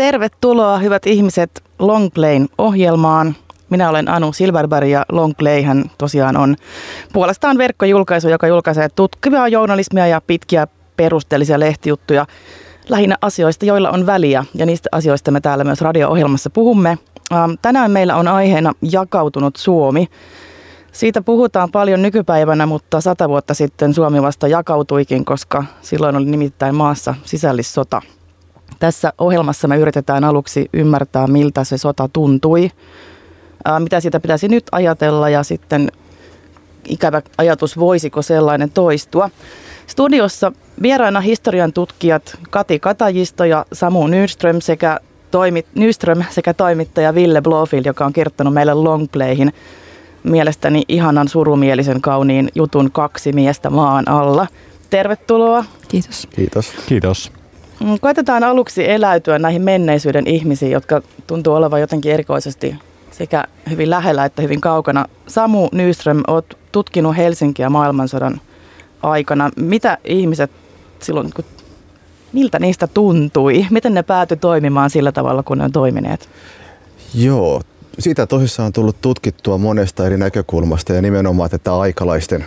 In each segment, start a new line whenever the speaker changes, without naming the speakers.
Tervetuloa hyvät ihmiset Longplayn ohjelmaan. Minä olen Anu Silverberg ja Longplayhän tosiaan on puolestaan verkkojulkaisu, joka julkaisee tutkivaa journalismia ja pitkiä perusteellisia lehtijuttuja lähinnä asioista, joilla on väliä. Ja niistä asioista me täällä myös radio-ohjelmassa puhumme. Ähm, tänään meillä on aiheena jakautunut Suomi. Siitä puhutaan paljon nykypäivänä, mutta sata vuotta sitten Suomi vasta jakautuikin, koska silloin oli nimittäin maassa sisällissota. Tässä ohjelmassa me yritetään aluksi ymmärtää, miltä se sota tuntui, mitä siitä pitäisi nyt ajatella ja sitten ikävä ajatus, voisiko sellainen toistua. Studiossa vieraina historian tutkijat Kati Katajisto ja Samu Nyström sekä, toimit, Nyström sekä toimittaja Ville Blofield, joka on kirjoittanut meille Longplayhin mielestäni ihanan surumielisen kauniin jutun kaksi miestä maan alla. Tervetuloa.
Kiitos.
Kiitos.
Kiitos.
Mm, koetetaan aluksi eläytyä näihin menneisyyden ihmisiin, jotka tuntuu olevan jotenkin erikoisesti sekä hyvin lähellä että hyvin kaukana. Samu Nyström, olet tutkinut Helsinkiä maailmansodan aikana. Mitä ihmiset silloin, miltä niistä tuntui? Miten ne päätyi toimimaan sillä tavalla, kun ne on toimineet?
Joo, siitä tosissaan on tullut tutkittua monesta eri näkökulmasta ja nimenomaan tätä aikalaisten,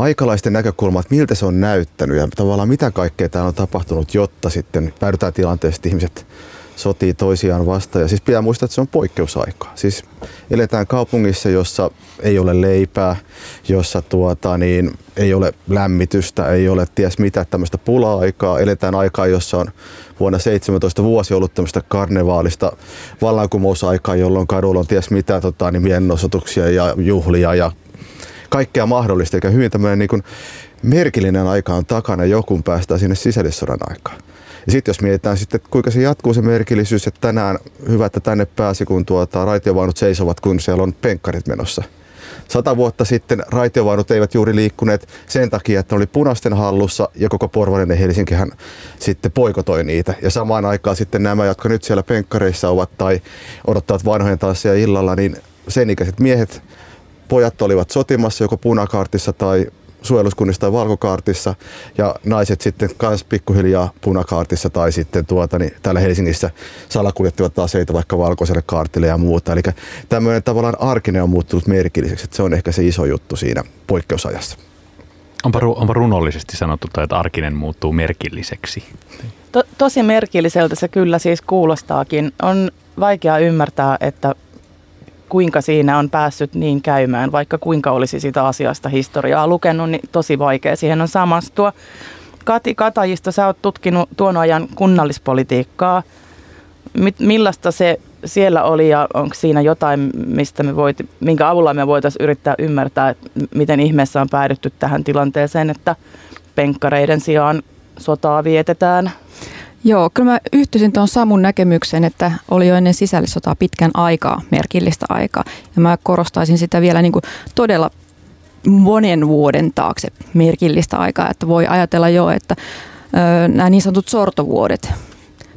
aikalaisten näkökulmaa, että miltä se on näyttänyt ja tavallaan mitä kaikkea täällä on tapahtunut, jotta sitten päädytään tilanteeseen, että ihmiset sotii toisiaan vastaan. Ja siis pitää muistaa, että se on poikkeusaikaa. Siis eletään kaupungissa, jossa ei ole leipää, jossa tuota, niin, ei ole lämmitystä, ei ole ties mitä tämmöistä pula-aikaa. Eletään aikaa, jossa on vuonna 17 vuosi ollut tämmöistä karnevaalista vallankumousaikaa, jolloin kadulla on ties mitä tota, niin mielenosoituksia ja juhlia ja kaikkea mahdollista. Eli hyvin tämmöinen niin merkillinen aika on takana joku päästään sinne sisällissodan aikaan. Ja sitten jos mietitään sitten, että kuinka se jatkuu se merkillisyys, että tänään hyvä, että tänne pääsi, kun tuota, raitiovaunut seisovat, kun siellä on penkkarit menossa. Sata vuotta sitten raitiovaunut eivät juuri liikkuneet sen takia, että ne oli punaisten hallussa ja koko Porvarinen Helsinkihän sitten poikotoi niitä. Ja samaan aikaan sitten nämä, jotka nyt siellä penkkareissa ovat tai odottavat vanhojen tanssia illalla, niin sen ikäiset miehet, pojat olivat sotimassa joko punakaartissa tai suojeluskunnissa tai valkokaartissa ja naiset sitten kans pikkuhiljaa punakaartissa tai sitten tuota, niin täällä Helsingissä salakuljettivat aseita vaikka valkoiselle kaartille ja muuta. Eli tämmöinen tavallaan arkinen on muuttunut merkilliseksi, että se on ehkä se iso juttu siinä poikkeusajassa.
Onpa, onpa runollisesti sanottu, että arkinen muuttuu merkilliseksi.
To, tosi merkilliseltä se kyllä siis kuulostaakin. On vaikea ymmärtää, että kuinka siinä on päässyt niin käymään, vaikka kuinka olisi sitä asiasta historiaa lukenut, niin tosi vaikea siihen on samastua. Kati Katajista, sä oot tutkinut tuon ajan kunnallispolitiikkaa. Millaista se siellä oli ja onko siinä jotain, mistä me voit, minkä avulla me voitaisiin yrittää ymmärtää, että miten ihmeessä on päädytty tähän tilanteeseen, että penkkareiden sijaan sotaa vietetään?
Joo, kyllä mä yhtyisin tuon Samun näkemykseen, että oli jo ennen sisällissotaa pitkän aikaa, merkillistä aikaa. Ja mä korostaisin sitä vielä niin kuin todella monen vuoden taakse merkillistä aikaa, että voi ajatella jo, että nämä niin sanotut sortovuodet,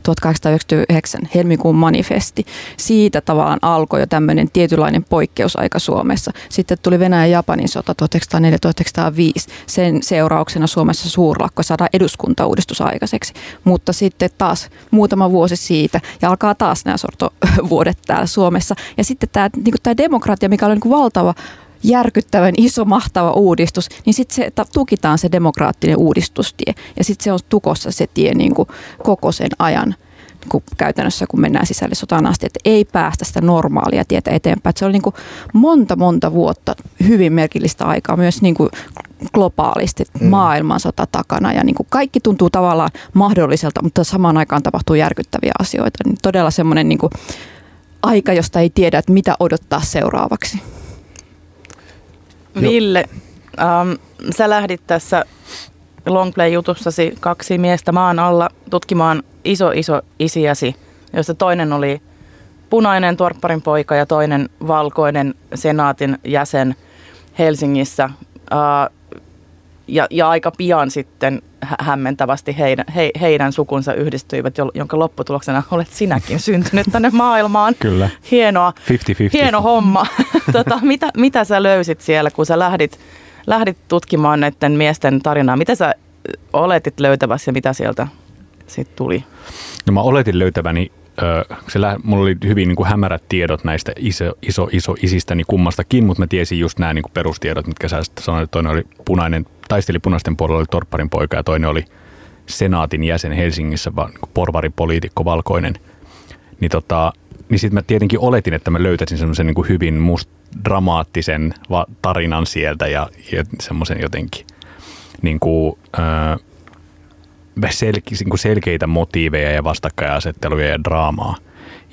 1899 helmikuun manifesti. Siitä tavallaan alkoi jo tämmöinen tietynlainen poikkeusaika Suomessa. Sitten tuli Venäjän ja Japanin sota 1904-1905. Sen seurauksena Suomessa suurlakko saada eduskuntauudistus aikaiseksi. Mutta sitten taas muutama vuosi siitä ja alkaa taas nämä sortovuodet täällä Suomessa. Ja sitten tämä, niin tämä demokratia, mikä oli niin valtava järkyttävän iso, mahtava uudistus, niin sitten se tukitaan se demokraattinen uudistustie. Ja sitten se on tukossa se tie niin kuin koko sen ajan kun käytännössä, kun mennään sisällissotaan asti, että ei päästä sitä normaalia tietä eteenpäin. Että se oli niin kuin monta, monta vuotta hyvin merkillistä aikaa myös niin kuin globaalisti mm. maailmansota takana. Ja niin kuin kaikki tuntuu tavallaan mahdolliselta, mutta samaan aikaan tapahtuu järkyttäviä asioita. Niin todella semmoinen niin kuin aika, josta ei tiedä, että mitä odottaa seuraavaksi.
Ville, ähm, sä lähdit tässä Longplay-jutussasi kaksi miestä maan alla tutkimaan iso iso isiäsi, josta toinen oli punainen torpparin poika ja toinen valkoinen senaatin jäsen Helsingissä. Äh, ja, ja aika pian sitten hämmentävästi heidän, he, heidän sukunsa yhdistyivät, jonka lopputuloksena olet sinäkin syntynyt tänne maailmaan.
Kyllä.
Hienoa.
50-50.
Hieno homma. tota, mitä, mitä sä löysit siellä, kun sä lähdit, lähdit tutkimaan näiden miesten tarinaa? Mitä sä oletit löytävässä ja mitä sieltä sitten tuli?
No mä oletin löytäväni se lä- mulla oli hyvin niin kuin hämärät tiedot näistä iso, iso, iso isistäni kummastakin, mutta mä tiesin just nämä niin kuin perustiedot, mitkä sä sanoit, että toinen oli punainen, taisteli punaisten puolella, oli torpparin poika ja toinen oli senaatin jäsen Helsingissä, vaan niin porvaripoliitikko valkoinen. Niin, tota, niin sitten mä tietenkin oletin, että mä löytäisin semmoisen niin hyvin must dramaattisen tarinan sieltä ja, ja semmoisen jotenkin niin kuin, äh, selke, niin kuin selkeitä motiiveja ja vastakkainasetteluja ja draamaa.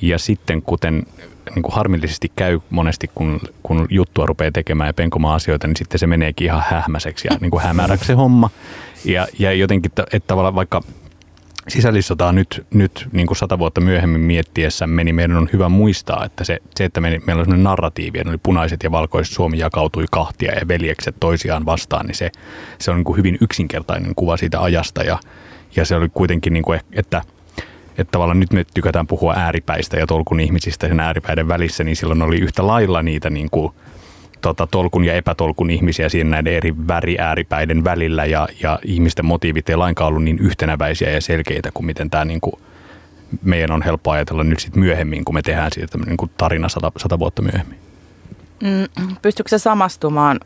Ja sitten kuten niin kuin harmillisesti käy monesti, kun, kun juttua rupeaa tekemään ja penkomaan asioita, niin sitten se meneekin ihan hähmäiseksi ja niin kuin hämäräksi se homma. Ja, ja jotenkin, että tavallaan vaikka sisällissotaa nyt, nyt niin kuin sata vuotta myöhemmin miettiessä, niin meidän on hyvä muistaa, että se, se että meillä on sellainen narratiivi, että oli punaiset ja valkoiset Suomi jakautui kahtia ja veljekset toisiaan vastaan, niin se, se on niin kuin hyvin yksinkertainen kuva siitä ajasta ja, ja se oli kuitenkin, niin kuin, että, että tavallaan nyt me tykätään puhua ääripäistä ja tolkun ihmisistä sen ääripäiden välissä, niin silloin oli yhtä lailla niitä niin kuin, tota, tolkun ja epätolkun ihmisiä siinä näiden eri väriääripäiden välillä ja, ja ihmisten motiivit ei lainkaan ollut niin yhtenäväisiä ja selkeitä kuin miten tämä niin kuin meidän on helppo ajatella nyt sitten myöhemmin, kun me tehdään siitä niin kuin tarina sata, sata vuotta myöhemmin.
Mm, pystyykö se samastumaan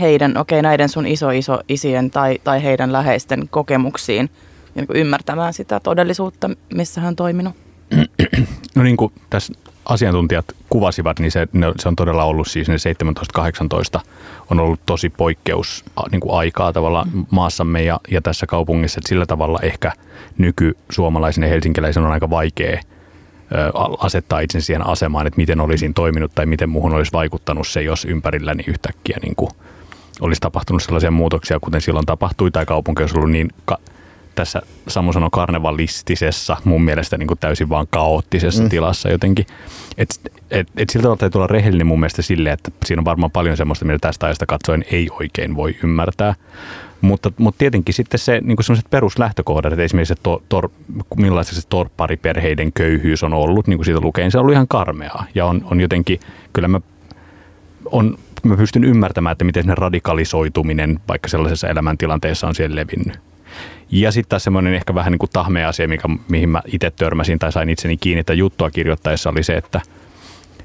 heidän, okei okay, näiden sun iso iso isien tai, tai heidän läheisten kokemuksiin ja niin kuin ymmärtämään sitä todellisuutta, missä hän on toiminut?
No niin kuin tässä asiantuntijat kuvasivat, niin se, se on todella ollut siis ne 17-18 on ollut tosi poikkeus niin kuin aikaa tavalla maassamme ja, ja tässä kaupungissa, että sillä tavalla ehkä nyky-suomalaisen ja helsinkiläisen on aika vaikea asettaa itse siihen asemaan, että miten olisin toiminut tai miten muuhun olisi vaikuttanut se, jos ympärilläni yhtäkkiä niin kuin olisi tapahtunut sellaisia muutoksia, kuten silloin tapahtui, tai kaupunki olisi ollut niin ka- tässä Samu sanoi karnevalistisessa, mun mielestä niin kuin täysin vaan kaoottisessa mm. tilassa jotenkin. Et, et, et siltä tavalla täytyy olla rehellinen mun mielestä sille, että siinä on varmaan paljon semmoista, mitä tästä ajasta katsoen ei oikein voi ymmärtää. Mutta, mutta tietenkin sitten se niin sellaiset peruslähtökohdat, että esimerkiksi se tor, tor, millaista se torppariperheiden köyhyys on ollut, niin kuin siitä lukee, niin se on ollut ihan karmeaa. Ja on, on jotenkin, kyllä mä, on, mä pystyn ymmärtämään, että miten se radikalisoituminen vaikka sellaisessa elämäntilanteessa on siellä levinnyt. Ja sitten taas semmoinen ehkä vähän niin kuin tahmea asia, mikä, mihin mä itse törmäsin tai sain itseni kiinni, että juttua kirjoittaessa oli se, että,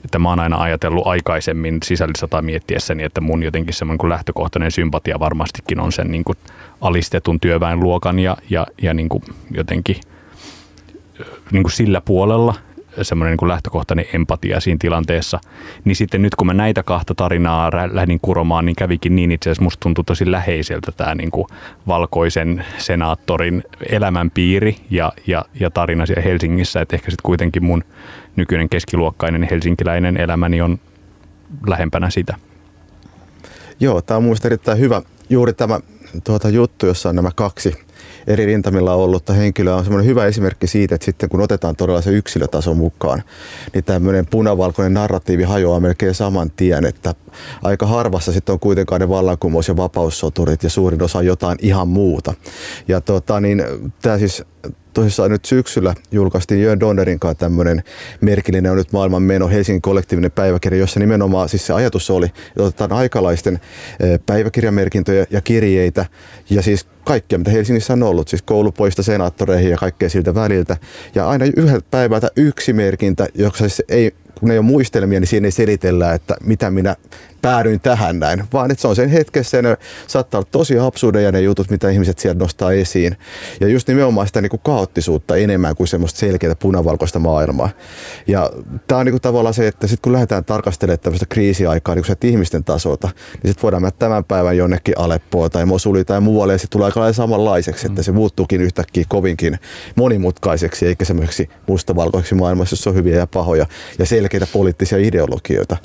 että mä oon aina ajatellut aikaisemmin sisällissota miettiessäni, että mun jotenkin semmoinen kuin lähtökohtainen sympatia varmastikin on sen niin kuin alistetun työväenluokan ja, ja, ja niin kuin jotenkin niin kuin sillä puolella – semmoinen niin lähtökohtainen empatia siinä tilanteessa. Niin sitten nyt kun mä näitä kahta tarinaa lähdin kuromaan, niin kävikin niin itse asiassa musta tuntui tosi läheiseltä tämä niin kuin valkoisen senaattorin elämänpiiri ja, ja, ja tarina siellä Helsingissä. Että ehkä sitten kuitenkin mun nykyinen keskiluokkainen helsinkiläinen elämäni on lähempänä sitä.
Joo, tämä on mun erittäin hyvä. Juuri tämä tuota juttu, jossa on nämä kaksi eri rintamilla ollutta henkilöä on semmoinen hyvä esimerkki siitä, että sitten kun otetaan todella se yksilötaso mukaan, niin tämmöinen punavalkoinen narratiivi hajoaa melkein saman tien, että aika harvassa sitten on kuitenkaan ne vallankumous- ja vapaussoturit ja suurin osa jotain ihan muuta. Ja tota, niin, tämä siis tosissaan nyt syksyllä julkaistiin Jön Donnerin kanssa tämmöinen merkillinen on nyt maailman meno Helsingin kollektiivinen päiväkirja, jossa nimenomaan siis se ajatus oli, että otetaan aikalaisten päiväkirjamerkintöjä ja kirjeitä ja siis kaikkea, mitä Helsingissä on ollut, siis koulupoista senaattoreihin ja kaikkea siltä väliltä. Ja aina yhdeltä päivältä yksi merkintä, joka siis ei kun ei ole muistelmia, niin siinä ei selitellä, että mitä minä päädyin tähän näin, vaan että se on sen hetkessä ja ne saattaa olla tosi absurdeja ne jutut, mitä ihmiset sieltä nostaa esiin. Ja just nimenomaan sitä niin kuin kaoottisuutta enemmän kuin semmoista selkeää punavalkoista maailmaa. Ja tämä on niin kuin tavallaan se, että sitten kun lähdetään tarkastelemaan tämmöistä kriisiaikaa niin kuin ihmisten tasolta, niin sitten voidaan mennä tämän päivän jonnekin Aleppoon tai Mosuliin tai muualle ja sitten tulee aika samanlaiseksi, että se muuttuukin yhtäkkiä kovinkin monimutkaiseksi eikä semmoiseksi mustavalkoiseksi maailmassa, jossa on hyviä ja pahoja ja selkeitä poliittisia ideologioita.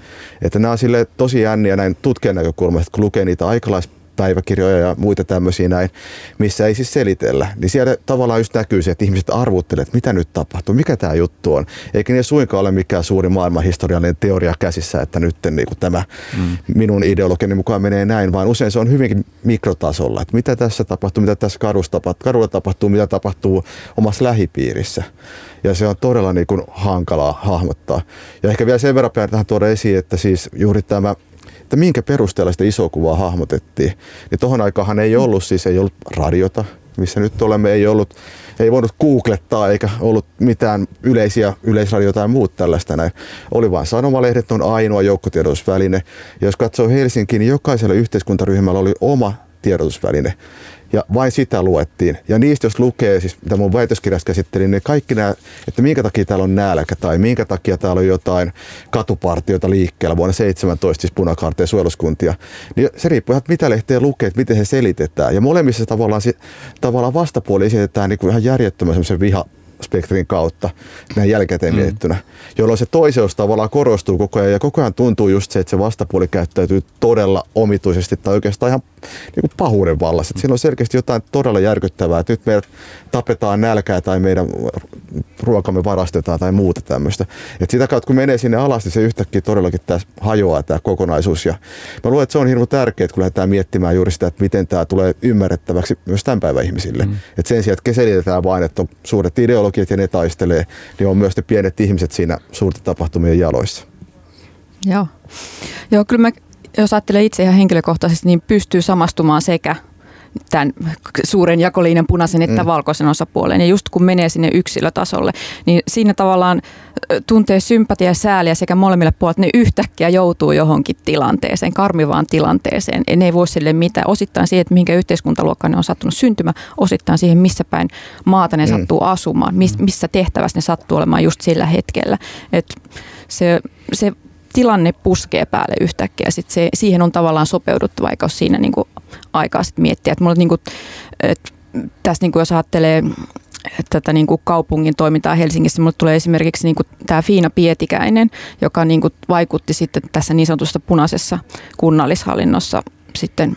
Että nämä on sille tosi jänniä näin tutkijan näkökulmasta, kun lukee niitä aikalaispäiväkirjoja ja muita tämmöisiä näin, missä ei siis selitellä, niin siellä tavallaan just näkyy se, että ihmiset arvuttelevat, että mitä nyt tapahtuu, mikä tämä juttu on. Eikä ne suinkaan ole mikään suuri maailmanhistoriallinen teoria käsissä, että nyt niin kuin tämä mm. minun ideologiani mukaan menee näin, vaan usein se on hyvinkin mikrotasolla, että mitä tässä tapahtuu, mitä tässä kadulla tapahtuu, kadulla tapahtuu mitä tapahtuu omassa lähipiirissä. Ja se on todella niin kuin hankalaa hahmottaa. Ja ehkä vielä sen verran pitää tähän tuoda esiin, että siis juuri tämä että minkä perusteella sitä isoa kuvaa hahmotettiin. Niin tohon aikahan ei ollut siis ei ollut radiota, missä nyt olemme, ei ollut ei voinut googlettaa eikä ollut mitään yleisiä yleisradioita tai muut tällaista näin. Oli vain sanomalehdet on ainoa joukkotiedotusväline. Ja jos katsoo Helsinkiin, niin jokaisella yhteiskuntaryhmällä oli oma tiedotusväline ja vain sitä luettiin. Ja niistä jos lukee, siis mitä mun väitöskirjassa käsittelin, niin kaikki nämä, että minkä takia täällä on nälkä tai minkä takia täällä on jotain katupartioita liikkeellä vuonna 17, siis punakaarteja suojeluskuntia, niin se riippuu ihan, mitä lehteä lukee, että miten se selitetään. Ja molemmissa tavallaan, tavallaan vastapuoli esitetään niin kuin ihan järjettömän semmoisen viha, spektrin kautta näin jälkikäteen mm. mietittynä, jolloin se toiseus tavallaan korostuu koko ajan ja koko ajan tuntuu just se, että se vastapuoli käyttäytyy todella omituisesti tai oikeastaan ihan niin kuin pahuuden vallassa. Että siinä on selkeästi jotain todella järkyttävää, että nyt meidät tapetaan nälkää tai meidän ruokamme varastetaan tai muuta tämmöistä. Että sitä kautta kun menee sinne alas, niin se yhtäkkiä todellakin tässä hajoaa tämä kokonaisuus. Ja mä luulen, että se on hirveän tärkeää, kun lähdetään miettimään juuri sitä, että miten tämä tulee ymmärrettäväksi myös tämän päivän ihmisille. Mm. Että sen sijaan, että selitetään vain, että on suuret ideologiat ja ne taistelee, niin on myös ne pienet ihmiset siinä suurten tapahtumien jaloissa.
Joo. Joo, kyllä mä, jos ajattelee itse ihan henkilökohtaisesti, niin pystyy samastumaan sekä tämän suuren jakolinjan punaisen että mm. valkoisen osapuolen. Ja just kun menee sinne yksilötasolle, niin siinä tavallaan tuntee sympatia ja sääliä sekä molemmille puolille, ne yhtäkkiä joutuu johonkin tilanteeseen, karmivaan tilanteeseen. Ja ne ei voi sille mitään. Osittain siihen, että minkä yhteiskuntaluokkaan ne on sattunut syntymään, osittain siihen, missä päin maata ne mm. sattuu asumaan, missä tehtävässä ne sattuu olemaan just sillä hetkellä. Et se, se tilanne puskee päälle yhtäkkiä. Sit se, siihen on tavallaan sopeuduttu, vaikka olisi siinä niinku aikaa sit miettiä. Et mulla, niinku, et tässä niinku, jos ajattelee tätä niin kuin kaupungin toimintaa Helsingissä. Mulle tulee esimerkiksi niin kuin tämä Fiina Pietikäinen, joka niin kuin vaikutti sitten tässä niin sanotusta punaisessa kunnallishallinnossa sitten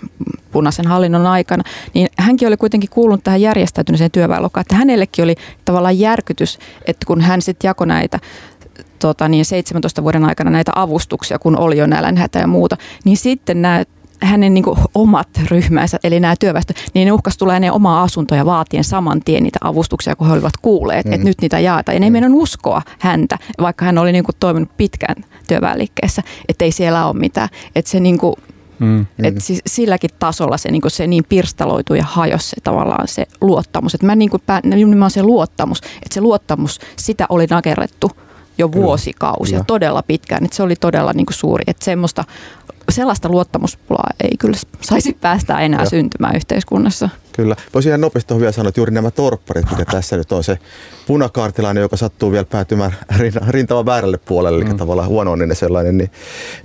punaisen hallinnon aikana, niin hänkin oli kuitenkin kuulunut tähän järjestäytyneeseen työväenluokkaan, että hänellekin oli tavallaan järkytys, että kun hän sitten jakoi näitä tota, niin 17 vuoden aikana näitä avustuksia, kun oli jo nälänhätä ja muuta, niin sitten nämä hänen niin omat ryhmänsä, eli nämä työväestö, niin ne uhkas tulee ne omaa asuntoja vaatien saman tien niitä avustuksia, kun he olivat kuulleet, mm. että nyt niitä jaetaan. Ja ne ei mm. uskoa häntä, vaikka hän oli niin kuin toiminut pitkään työväenliikkeessä, että ei siellä ole mitään. Että se niin kuin, Mm, Et siis silläkin tasolla se, niin se niin pirstaloituu ja hajosi se tavallaan se luottamus. Et mä niin kuin, nimenomaan se luottamus, että se luottamus, sitä oli nakerrettu jo vuosikausia, Kyllä. todella pitkään. Et se oli todella niin kuin suuri. Että semmoista sellaista luottamuspulaa ei kyllä saisi päästä enää Joo. syntymään yhteiskunnassa.
Kyllä. Voisin ihan nopeasti vielä sanoa, että juuri nämä torpparit, mikä tässä nyt on se punakaartilainen, joka sattuu vielä päätymään rintavan väärälle puolelle, eli mm. tavallaan huono sellainen, niin,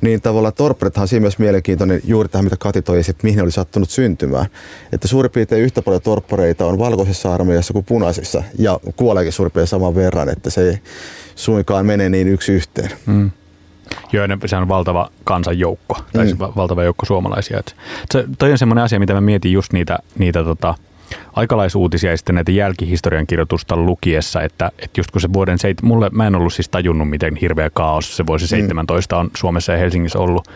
niin tavallaan torpparithan on siinä myös mielenkiintoinen juuri tähän, mitä Kati toi että mihin oli sattunut syntymään. Että suurin piirtein yhtä paljon torppareita on valkoisessa armeijassa kuin punaisissa, ja kuoleekin suurin piirtein saman verran, että se ei suinkaan mene niin yksi yhteen. Mm.
Joo, se on valtava kansanjoukko, tai mm. valtava joukko suomalaisia. Et se, toi on semmoinen asia, mitä mä mietin just niitä, niitä tota, aikalaisuutisia ja sitten näitä jälkihistorian kirjoitusta lukiessa, että, että just kun se vuoden, seit, mulle mä en ollut siis tajunnut, miten hirveä kaos se vuosi 17 mm. on Suomessa ja Helsingissä ollut,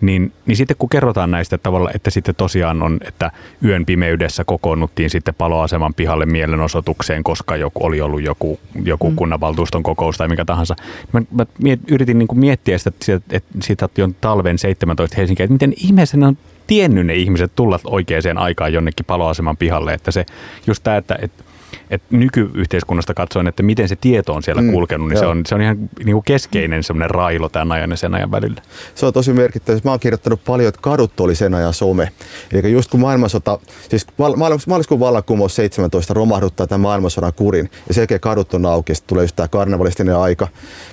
niin, niin sitten kun kerrotaan näistä tavalla, että sitten tosiaan on, että yön pimeydessä kokoonnuttiin sitten paloaseman pihalle mielenosoitukseen, koska joku, oli ollut joku, joku mm. kunnanvaltuuston kokous tai mikä tahansa. Mä, mä miet, yritin niin kuin miettiä sitä, että, että siitä on talven 17 Helsinkiä, että miten ihmeessä ne on tiennyt ne ihmiset tulla oikeaan aikaan jonnekin paloaseman pihalle, että se just tämä, että, että että nykyyhteiskunnasta katsoen, että miten se tieto on siellä mm, kulkenut, niin se on, se on ihan niin kuin keskeinen semmoinen railo tämän ajan ja sen ajan välillä.
Se on tosi merkittävä. Mä oon kirjoittanut paljon, että kadut oli sen ajan some. Eli just kun maailmansota, siis maaliskuun vallankumous 17 romahduttaa tämän maailmansodan kurin ja sen jälkeen kadut on auki, sitten tulee just tämä karnevalistinen aika,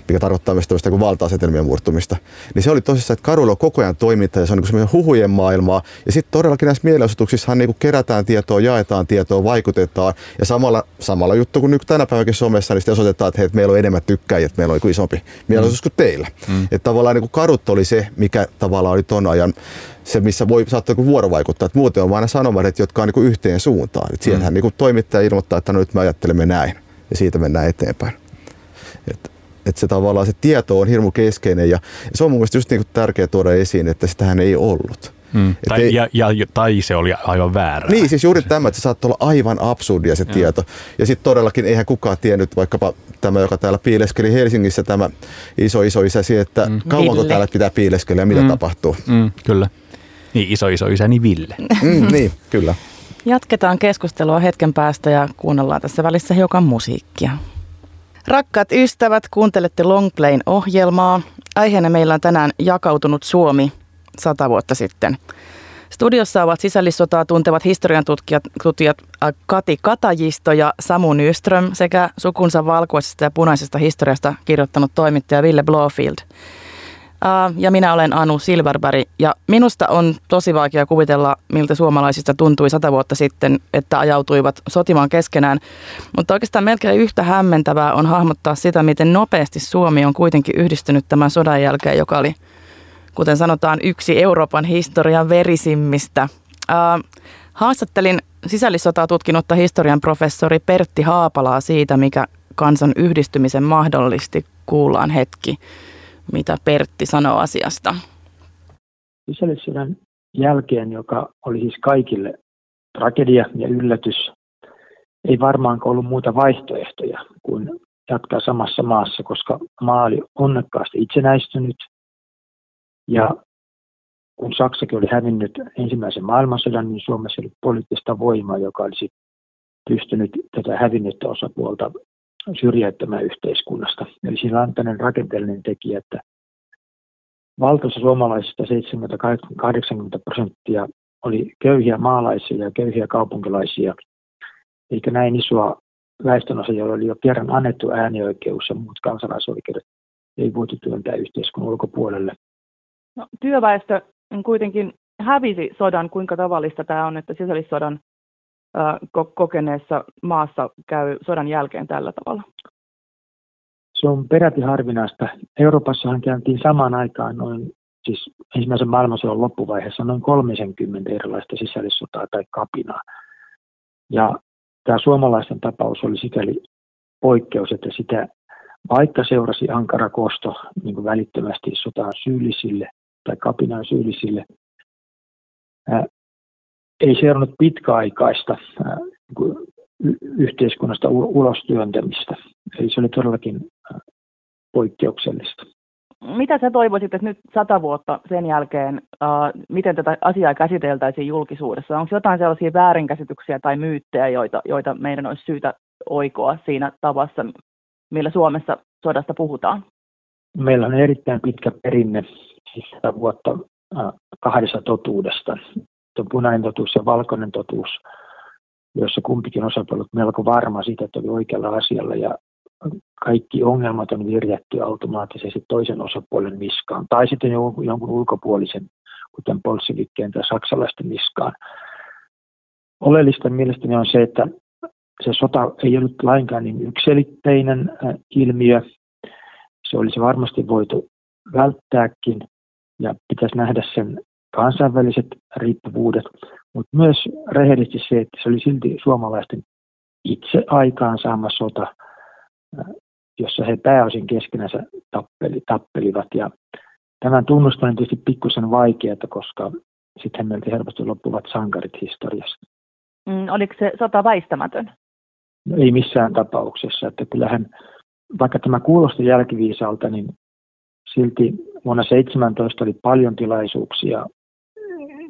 mikä tarkoittaa myös tämmöistä kuin valta-asetelmien murtumista. Niin se oli tosissaan, että kadulla on koko ajan toiminta ja se on niin huhujen maailmaa. Ja sitten todellakin näissä mielenosoituksissa niin kerätään tietoa, jaetaan tietoa, vaikutetaan ja samalla samalla juttu kuin nyt tänä päivänä somessa, niin sitten osoitetaan, että, hei, meillä on enemmän tykkäjiä, että meillä on isompi mielenosoitus kuin teillä. Mm. Että tavallaan niin kuin kadut oli se, mikä tavallaan oli ton ajan se, missä voi saattaa niin vuorovaikuttaa. Että muuten on vain ne sanomat, jotka on niin kuin yhteen suuntaan. Että siellähän mm. niin toimittaja ilmoittaa, että no nyt me ajattelemme näin ja siitä mennään eteenpäin. Että et se tavallaan se tieto on hirmu keskeinen ja se on mun mielestä just niin kuin tärkeää tuoda esiin, että sitähän ei ollut.
Mm. Tai, ei, ja, ja, tai se oli aivan väärä.
Niin, siis juuri tämä, että se saattoi olla aivan absurdia se ja. tieto. Ja sitten todellakin eihän kukaan tiennyt, vaikkapa tämä, joka täällä piileskeli Helsingissä, tämä iso iso isäsi, että mm. kauanko Ville. täällä pitää piileskellä ja mitä mm. tapahtuu.
Mm, kyllä. Niin iso iso isäni Ville.
Mm, niin, kyllä.
Jatketaan keskustelua hetken päästä ja kuunnellaan tässä välissä hiukan musiikkia. Rakkaat ystävät, kuuntelette Longplayn ohjelmaa. Aiheena meillä on tänään jakautunut Suomi sata vuotta sitten. Studiossa ovat sisällissotaa tuntevat historian tutkijat, äh, Kati Katajisto ja Samu Nyström sekä sukunsa valkoisesta ja punaisesta historiasta kirjoittanut toimittaja Ville Blofield. Ja minä olen Anu Silverberg ja minusta on tosi vaikea kuvitella, miltä suomalaisista tuntui sata vuotta sitten, että ajautuivat sotimaan keskenään. Mutta oikeastaan melkein yhtä hämmentävää on hahmottaa sitä, miten nopeasti Suomi on kuitenkin yhdistynyt tämän sodan jälkeen, joka oli, kuten sanotaan, yksi Euroopan historian verisimmistä. Haastattelin sisällissotaa tutkinutta historian professori Pertti Haapalaa siitä, mikä kansan yhdistymisen mahdollisti. Kuullaan hetki mitä Pertti sanoo asiasta.
Sisällissodan jälkeen, joka oli siis kaikille tragedia ja yllätys, ei varmaan ollut muuta vaihtoehtoja kuin jatkaa samassa maassa, koska maa oli onnekkaasti itsenäistynyt. Ja kun Saksakin oli hävinnyt ensimmäisen maailmansodan, niin Suomessa oli poliittista voimaa, joka olisi pystynyt tätä hävinnyttä osapuolta syrjäyttämään yhteiskunnasta. Eli siinä on tämmöinen rakenteellinen tekijä, että valtaosa suomalaisista 70-80 prosenttia oli köyhiä maalaisia ja köyhiä kaupunkilaisia, eikä näin isoa väestönosa, jolla oli jo kerran annettu äänioikeus ja muut kansalaisoikeudet, ei voitu työntää yhteiskunnan ulkopuolelle.
No, työväestö kuitenkin hävisi sodan. Kuinka tavallista tämä on, että sisällissodan kokeneessa maassa käy sodan jälkeen tällä tavalla?
Se on peräti harvinaista. Euroopassahan käyntiin samaan aikaan noin, siis ensimmäisen maailmansodan loppuvaiheessa noin 30 erilaista sisällissotaa tai kapinaa. Ja tämä suomalaisten tapaus oli sikäli poikkeus, että sitä vaikka seurasi ankara kosto niin välittömästi sotaan syyllisille tai kapinaan syyllisille, ei seurannut pitkäaikaista yhteiskunnasta ulos työntämistä. Eli se oli todellakin poikkeuksellista.
Mitä sä toivoisit, että nyt sata vuotta sen jälkeen, miten tätä asiaa käsiteltäisiin julkisuudessa? Onko jotain sellaisia väärinkäsityksiä tai myyttejä, joita, joita meidän olisi syytä oikoa siinä tavassa, millä Suomessa sodasta puhutaan?
Meillä on erittäin pitkä perinne, siis vuotta kahdessa totuudesta on punainen totuus ja valkoinen totuus, jossa kumpikin osapuoli on melko varma siitä, että oli oikealla asialla ja kaikki ongelmat on virjätty automaattisesti toisen osapuolen niskaan tai sitten jonkun, ulkopuolisen, kuten bolshevikkeen tai saksalaisten niskaan. Oleellista mielestäni on se, että se sota ei ollut lainkaan niin ykselitteinen äh, ilmiö. Se olisi varmasti voitu välttääkin ja pitäisi nähdä sen kansainväliset riippuvuudet, mutta myös rehellisesti se, että se oli silti suomalaisten itse aikaan saama sota, jossa he pääosin keskenänsä tappeli, tappelivat. Ja tämän tunnustaminen on tietysti pikkusen vaikeaa, koska sitten meiltä helposti loppuvat sankarit historiassa.
Mm, oliko se sota väistämätön?
No, ei missään tapauksessa. Että kyllähän, vaikka tämä kuulosti jälkiviisalta, niin silti vuonna 17 oli paljon tilaisuuksia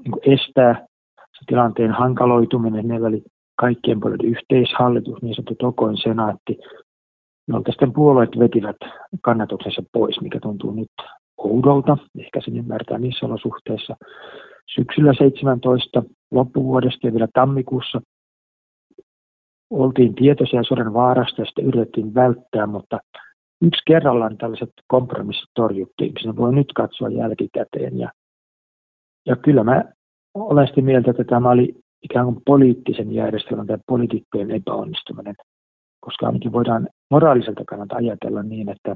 niin estää se tilanteen hankaloituminen. Meillä oli kaikkien puolueiden yhteishallitus, niin sanottu Tokoin senaatti, jolta sitten puolueet vetivät kannatuksensa pois, mikä tuntuu nyt oudolta. Ehkä sen ymmärtää niissä olosuhteissa. Syksyllä 17 loppuvuodesta ja vielä tammikuussa oltiin tietoisia sodan vaarasta ja sitä yritettiin välttää, mutta yksi kerrallaan tällaiset kompromissit torjuttiin. Sen voi nyt katsoa jälkikäteen. Ja, ja kyllä mä olen sitä mieltä, että tämä oli ikään kuin poliittisen järjestelmän tai poliitikkojen epäonnistuminen, koska ainakin voidaan moraaliselta kannalta ajatella niin, että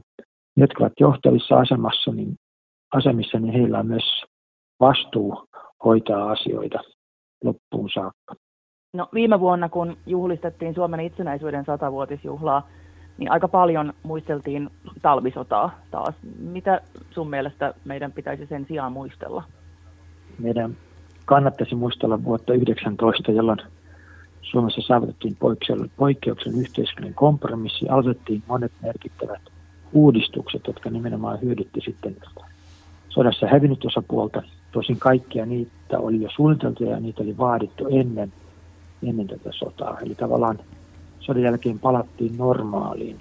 ne, jotka ovat johtavissa asemassa, niin asemissa, niin heillä on myös vastuu hoitaa asioita loppuun saakka.
No, viime vuonna, kun juhlistettiin Suomen itsenäisyyden satavuotisjuhlaa, niin aika paljon muisteltiin talvisotaa taas. Mitä sun mielestä meidän pitäisi sen sijaan muistella?
Meidän kannattaisi muistella vuotta 19, jolloin Suomessa saavutettiin poikkeuksen yhteiskunnan kompromissi, aloitettiin monet merkittävät uudistukset, jotka nimenomaan hyödytti sitten sodassa hävinnyt osapuolta. Tosin kaikkia niitä oli jo suunniteltu ja niitä oli vaadittu ennen. Ennen tätä sotaa. Eli tavallaan sodan jälkeen palattiin normaaliin.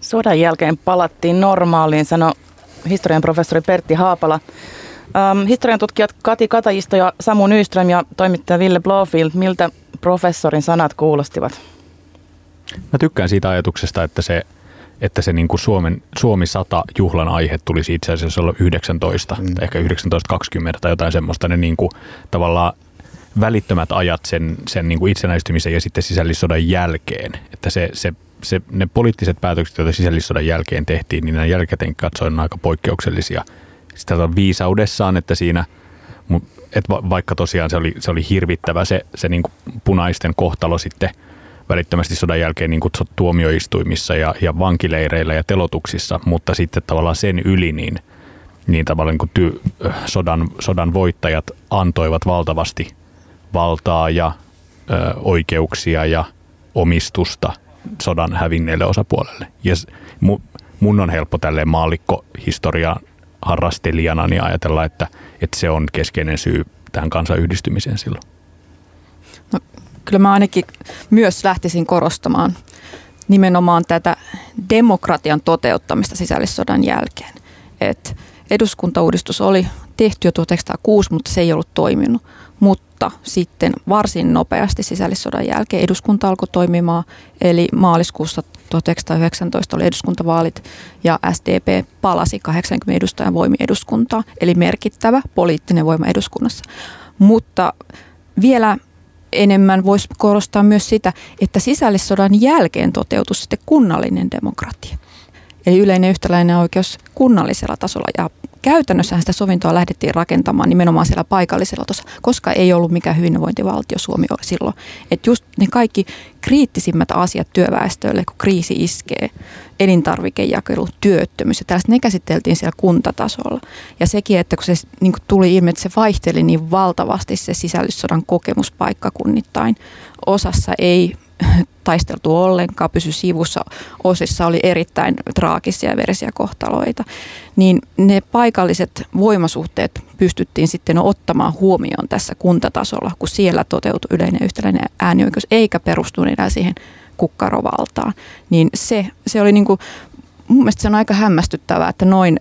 Sodan jälkeen palattiin normaaliin, sanoi historian professori Pertti Haapala. Ähm, historian tutkijat Kati Katajisto ja Samu Nyström ja toimittaja Ville Blofield, miltä professorin sanat kuulostivat?
Mä tykkään siitä ajatuksesta, että se, että se niin kuin Suomen, Suomi 100 juhlan aihe tulisi itse asiassa olla 19, mm. tai ehkä 1920 tai jotain semmoista. Ne niin kuin, tavallaan välittömät ajat sen, sen niin kuin itsenäistymisen ja sitten sisällissodan jälkeen. Että se, se, se, ne poliittiset päätökset, joita sisällissodan jälkeen tehtiin, niin nämä jälkikäteen katsoen on aika poikkeuksellisia. Sitä on viisaudessaan, että siinä, että vaikka tosiaan se oli, se oli hirvittävä se, se niin kuin punaisten kohtalo sitten välittömästi sodan jälkeen niin tuomioistuimissa ja, ja vankileireillä ja telotuksissa, mutta sitten tavallaan sen yli niin, niin tavallaan niin ty, sodan, sodan voittajat antoivat valtavasti valtaa ja ö, oikeuksia ja omistusta sodan hävinneille osapuolelle. Ja mun on helppo tälleen maallikkohistorian harrastelijana niin ajatella, että, että se on keskeinen syy tähän kansan yhdistymiseen silloin.
No, kyllä mä ainakin myös lähtisin korostamaan nimenomaan tätä demokratian toteuttamista sisällissodan jälkeen. Et eduskuntauudistus oli tehty jo 1906, mutta se ei ollut toiminut. Mutta sitten varsin nopeasti sisällissodan jälkeen eduskunta alkoi toimimaan, eli maaliskuussa 1919 oli eduskuntavaalit ja SDP palasi 80 edustajan voimi eduskuntaa, eli merkittävä poliittinen voima eduskunnassa. Mutta vielä enemmän voisi korostaa myös sitä, että sisällissodan jälkeen toteutui sitten kunnallinen demokratia. Eli yleinen yhtäläinen oikeus kunnallisella tasolla ja käytännössä sitä sovintoa lähdettiin rakentamaan nimenomaan siellä paikallisella tasolla, koska ei ollut mikään hyvinvointivaltio Suomi silloin. Että just ne kaikki kriittisimmät asiat työväestölle, kun kriisi iskee, elintarvikejakelu, työttömyys ja tällaiset, ne käsiteltiin siellä kuntatasolla. Ja sekin, että kun se niin kun tuli ilmi, että se vaihteli niin valtavasti se sisällissodan kokemus paikkakunnittain. Osassa ei taisteltu ollenkaan, pysy sivussa. Osissa oli erittäin traagisia ja verisiä kohtaloita. Niin ne paikalliset voimasuhteet pystyttiin sitten ottamaan huomioon tässä kuntatasolla, kun siellä toteutui yleinen yhtäläinen äänioikeus, eikä perustu enää siihen kukkarovaltaan. Niin se, se oli niin kuin, mun mielestä se on aika hämmästyttävää, että noin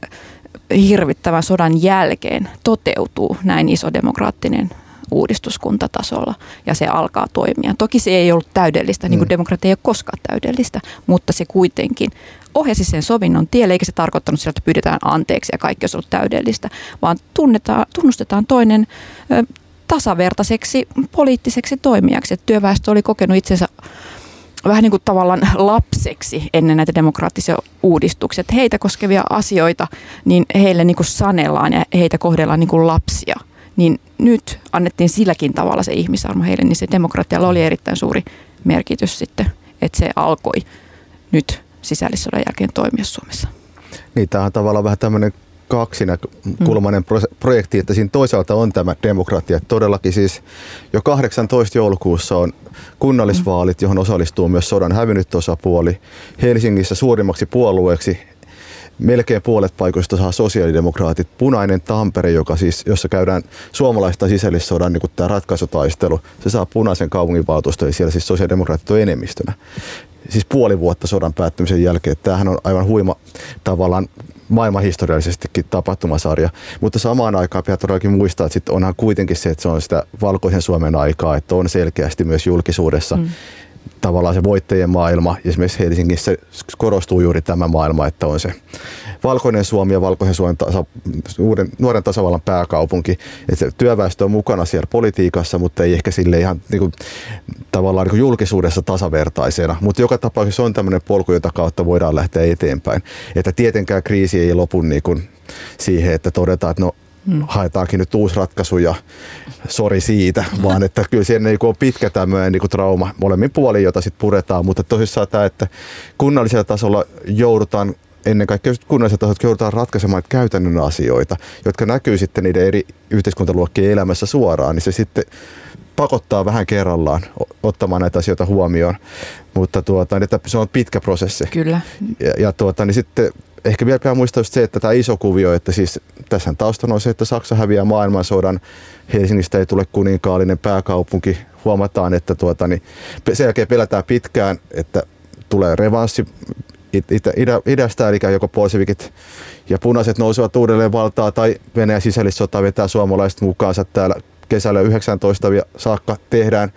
hirvittävän sodan jälkeen toteutuu näin iso demokraattinen uudistuskuntatasolla ja se alkaa toimia. Toki se ei ollut täydellistä, niin kuin mm. demokratia ei ole koskaan täydellistä, mutta se kuitenkin ohjasi sen sovinnon tielle, eikä se tarkoittanut sillä, että pyydetään anteeksi ja kaikki olisi ollut täydellistä, vaan tunnetaan, tunnustetaan toinen ö, tasavertaiseksi poliittiseksi toimijaksi. Että työväestö oli kokenut itsensä vähän niin kuin tavallaan lapseksi ennen näitä demokraattisia uudistuksia. Että heitä koskevia asioita, niin heille niin kuin sanellaan ja heitä kohdellaan niin kuin lapsia – niin nyt annettiin silläkin tavalla se ihmisarmo heille, niin se demokratialla oli erittäin suuri merkitys sitten, että se alkoi nyt sisällissodan jälkeen toimia Suomessa.
Niin, tämä on tavallaan vähän tämmöinen kaksinakulmainen mm. projekti, että siinä toisaalta on tämä demokratia. Todellakin siis jo 18 joulukuussa on kunnallisvaalit, johon osallistuu myös sodan hävinnyt osapuoli. Helsingissä suurimmaksi puolueeksi melkein puolet paikoista saa sosiaalidemokraatit. Punainen Tampere, joka siis, jossa käydään suomalaista sisällissodan niin tämä ratkaisutaistelu, se saa punaisen kaupunginvaltuuston ja siellä siis sosiaalidemokraatit on enemmistönä. Siis puoli vuotta sodan päättymisen jälkeen. Tämähän on aivan huima tavallaan maailmanhistoriallisestikin tapahtumasarja. Mutta samaan aikaan pitää todellakin muistaa, että sit onhan kuitenkin se, että se on sitä valkoisen Suomen aikaa, että on selkeästi myös julkisuudessa mm tavallaan se voittajien maailma. Esimerkiksi Helsingissä korostuu juuri tämä maailma, että on se valkoinen Suomi ja valkoisen Suomen tasa, uuden, nuoren tasavallan pääkaupunki. Että se työväestö on mukana siellä politiikassa, mutta ei ehkä sille ihan niin kuin, tavallaan niin kuin julkisuudessa tasavertaisena. Mutta joka tapauksessa on tämmöinen polku, jota kautta voidaan lähteä eteenpäin. Että tietenkään kriisi ei lopu niin kuin siihen, että todetaan, että no. Haetaankin nyt uusi ratkaisu ja sori siitä, vaan että kyllä siellä niin on pitkä tämmöinen niin trauma molemmin puolin, jota sitten puretaan, mutta tosissaan tämä, että kunnallisella tasolla joudutaan ennen kaikkea kunnallisella tasolla joudutaan ratkaisemaan käytännön asioita, jotka näkyy sitten niiden eri yhteiskuntaluokkien elämässä suoraan, niin se sitten pakottaa vähän kerrallaan ottamaan näitä asioita huomioon, mutta tuota, että se on pitkä prosessi.
Kyllä.
Ja, ja tuota, niin sitten ehkä vielä pitää muistaa se, että tämä iso kuvio, että siis tässä taustana on se, että Saksa häviää maailmansodan, Helsingistä ei tule kuninkaallinen pääkaupunki, huomataan, että tuota, niin sen jälkeen pelätään pitkään, että tulee revanssi itä, itä, idästä, eli joko bolshevikit ja punaiset nousevat uudelleen valtaa tai Venäjän sisällissota vetää suomalaiset mukaansa täällä kesällä 19 saakka tehdään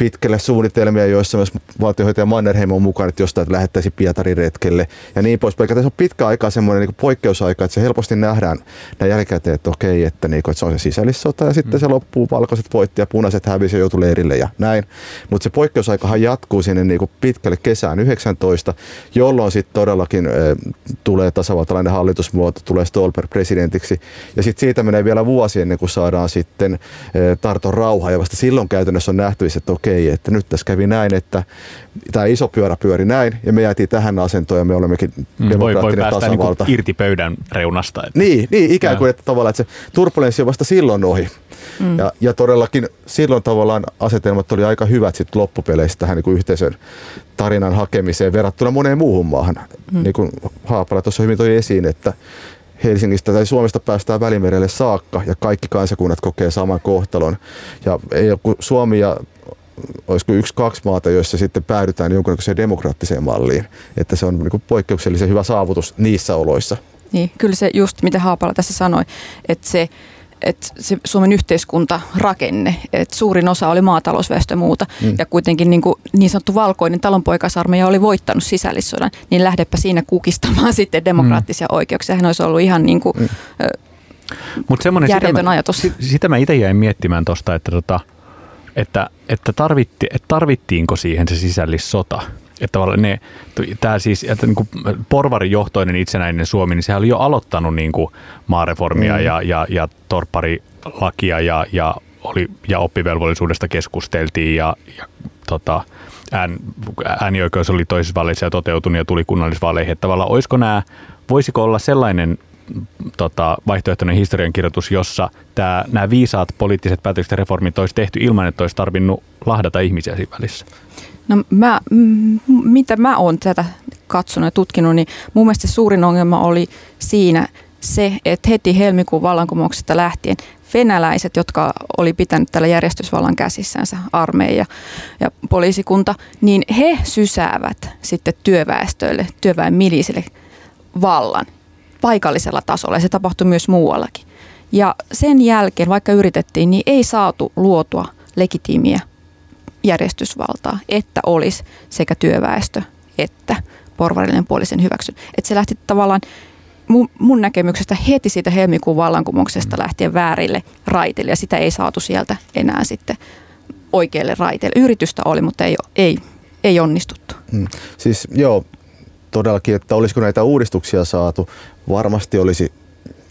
pitkälle suunnitelmia, joissa myös valtiohoitaja Mannerheim on mukana, että jostain lähettäisi Pietarin retkelle ja niin poispäin. Tässä on pitkä aika semmoinen niin poikkeusaika, että se helposti nähdään näin jälkikäteen, että okei, että, niin kuin, että se on se sisällissota ja sitten mm. se loppuu, valkoiset voitti ja punaiset hävisi ja joutui leirille ja näin. Mutta se poikkeusaikahan jatkuu sinne niin kuin pitkälle kesään 19, jolloin sitten todellakin e, tulee tasavaltalainen hallitusmuoto, tulee Stolper presidentiksi ja sitten siitä menee vielä vuosi ennen kuin saadaan sitten e, Tarton rauha ja vasta silloin käytännössä on nähtävissä, että okei, okei, että nyt tässä kävi näin, että tämä iso pyörä pyöri näin ja me jäätiin tähän asentoon ja me olemmekin mm, demokraattinen voi, voi tasavalta.
Niin irti pöydän reunasta.
Että. Niin, niin, ikään kuin, että tavallaan että se turbulenssi on vasta silloin ohi. Mm. Ja, ja todellakin silloin tavallaan asetelmat oli aika hyvät sit loppupeleissä tähän niin kuin yhteisön tarinan hakemiseen verrattuna moneen muuhun maahan. Mm. Niin kuin Haapala tuossa hyvin toi esiin, että Helsingistä tai Suomesta päästään Välimerelle saakka ja kaikki kansakunnat kokee saman kohtalon. Ja ei ole kuin Suomi ja olisiko yksi, kaksi maata, joissa sitten päädytään jonkunnäköiseen demokraattiseen malliin. Että se on niin kuin poikkeuksellisen hyvä saavutus niissä oloissa.
Niin, kyllä se just, mitä Haapala tässä sanoi, että se että se Suomen yhteiskuntarakenne, että suurin osa oli maatalousväestö ja muuta, mm. ja kuitenkin niin, kuin niin sanottu valkoinen talonpoikasarmeija oli voittanut sisällissodan, niin lähdepä siinä kukistamaan sitten demokraattisia mm. oikeuksia. Hän olisi ollut ihan niin kuin, mm. Mut järjetön sitä mä, ajatus.
Sitä mä itse jäin miettimään tuosta, että tota, että, että, tarvitti, että tarvittiinko siihen se sisällissota. Että ne, tämä siis, että niin kuin porvarijohtoinen itsenäinen Suomi, niin sehän oli jo aloittanut niin kuin maareformia mm. ja, ja, ja torpparilakia ja, ja, oli, ja oppivelvollisuudesta keskusteltiin ja, ja tota, ään, äänioikeus oli toisessa vaaleissa ja toteutunut ja tuli kunnallisvaaleihin. Että tavallaan olisiko nämä, voisiko olla sellainen tota, vaihtoehtoinen historiankirjoitus, jossa nämä viisaat poliittiset päätökset ja reformit olisi tehty ilman, että olisi tarvinnut lahdata ihmisiä siinä välissä?
No mä, mitä mä oon tätä katsonut ja tutkinut, niin mun mielestä suurin ongelma oli siinä se, että heti helmikuun vallankumouksesta lähtien venäläiset, jotka oli pitänyt tällä järjestysvallan käsissänsä, armeija ja poliisikunta, niin he sysäävät sitten työväestöille, työväen milisille vallan paikallisella tasolla ja se tapahtui myös muuallakin. Ja sen jälkeen, vaikka yritettiin, niin ei saatu luotua legitiimiä järjestysvaltaa, että olisi sekä työväestö että porvarillinen puoli sen hyväksy. Että se lähti tavallaan mun, mun näkemyksestä heti siitä helmikuun vallankumouksesta mm. lähtien väärille raiteille ja sitä ei saatu sieltä enää sitten oikealle raiteille. Yritystä oli, mutta ei, ei, ei onnistuttu. Hmm.
Siis joo, todellakin, että olisiko näitä uudistuksia saatu, varmasti olisi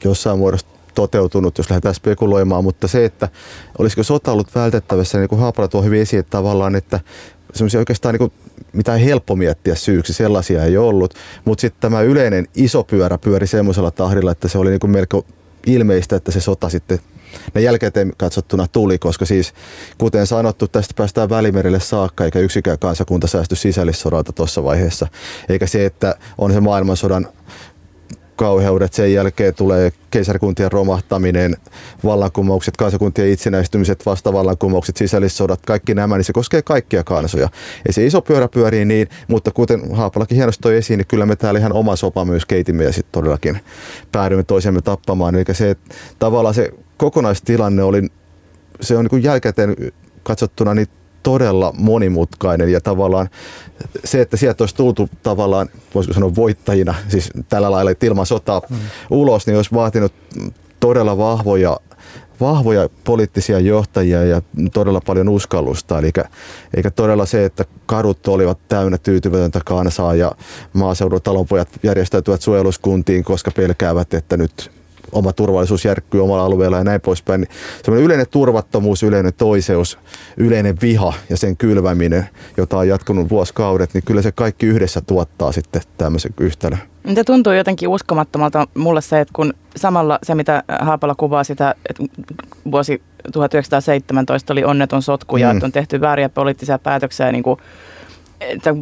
jossain muodossa toteutunut, jos lähdetään spekuloimaan, mutta se, että olisiko sota ollut vältettävissä, niin kuin Haapala tuo hyvin esiin, että tavallaan, että semmoisia oikeastaan niin kuin, mitä ei helppo miettiä syyksi, sellaisia ei ollut, mutta sitten tämä yleinen iso pyörä pyöri semmoisella tahdilla, että se oli niin kuin melko ilmeistä, että se sota sitten ne jälkeen katsottuna tuli, koska siis kuten sanottu, tästä päästään välimerille saakka, eikä yksikään kansakunta säästy sisällissodalta tuossa vaiheessa. Eikä se, että on se maailmansodan kauheudet, sen jälkeen tulee keisarikuntien romahtaminen, vallankumoukset, kansakuntien itsenäistymiset, vastavallankumoukset, sisällissodat, kaikki nämä, niin se koskee kaikkia kansoja. Ja se iso pyörä pyörii niin, mutta kuten Haapalakin hienosti toi esiin, niin kyllä me täällä ihan oma sopa myös keitimme ja sitten todellakin päädymme toisemme tappamaan. Eli se, tavallaan se kokonaistilanne oli, se on niin kuin jälkikäteen katsottuna niin todella monimutkainen ja tavallaan se, että sieltä olisi tultu tavallaan, voisiko sanoa voittajina, siis tällä lailla ilman sotaa mm. ulos, niin olisi vaatinut todella vahvoja vahvoja poliittisia johtajia ja todella paljon uskallusta. Eli eikä todella se, että kadut olivat täynnä tyytymätöntä kansaa ja maaseudun talonpojat järjestäytyvät suojeluskuntiin, koska pelkäävät, että nyt oma turvallisuus järkkyy omalla alueella ja näin poispäin. Niin semmoinen yleinen turvattomuus, yleinen toiseus, yleinen viha ja sen kylväminen, jota on jatkunut vuosikaudet, niin kyllä se kaikki yhdessä tuottaa sitten tämmöisen yhtälön.
Tämä tuntuu jotenkin uskomattomalta mulle se, että kun samalla se, mitä Haapala kuvaa sitä, että vuosi 1917 oli onneton sotku ja mm. että on tehty vääriä poliittisia päätöksiä, niin kuin, että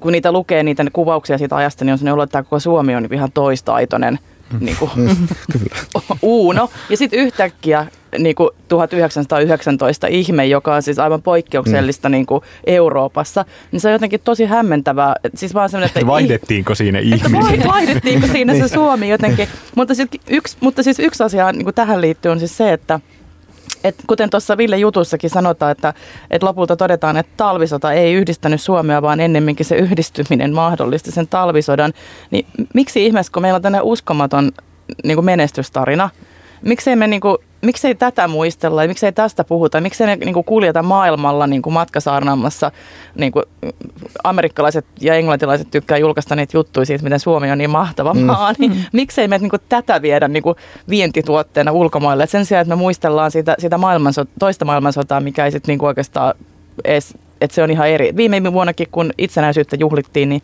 kun niitä lukee, niitä kuvauksia siitä ajasta, niin on sellainen olo, että koko Suomi on ihan toistaitoinen niin kuin, uuno. Ja sitten yhtäkkiä niin kuin 1919 ihme, joka on siis aivan poikkeuksellista mm. niin kuin Euroopassa, niin se on jotenkin tosi hämmentävää. Siis vaan
että vaihdettiinko siinä ihmisiä?
Vaihdettiinko siinä se Suomi jotenkin. Mutta, sit yksi, mutta siis yksi asia niin kuin tähän liittyy on siis se, että et kuten tuossa Ville jutussakin sanotaan, että, että lopulta todetaan, että talvisota ei yhdistänyt Suomea, vaan ennemminkin se yhdistyminen mahdollisti sen talvisodan, niin miksi ihmeessä, kun meillä on tänne uskomaton niin kuin menestystarina, miksei me niin kuin, miksei tätä muistella ja miksei tästä puhuta, miksei ne niin kuin kuljeta maailmalla niin kuin matkasaarnaamassa. Niin kuin amerikkalaiset ja englantilaiset tykkää julkaista niitä juttuja siitä, miten Suomi on niin mahtava mm. maa, niin mm. miksei me niin kuin tätä viedä niin kuin vientituotteena ulkomaille. Et sen sijaan, että me muistellaan sitä, sitä maailmansot, toista maailmansotaa, mikä ei sitten niin oikeastaan edes että se on ihan eri. Viime vuonnakin, kun itsenäisyyttä juhlittiin, niin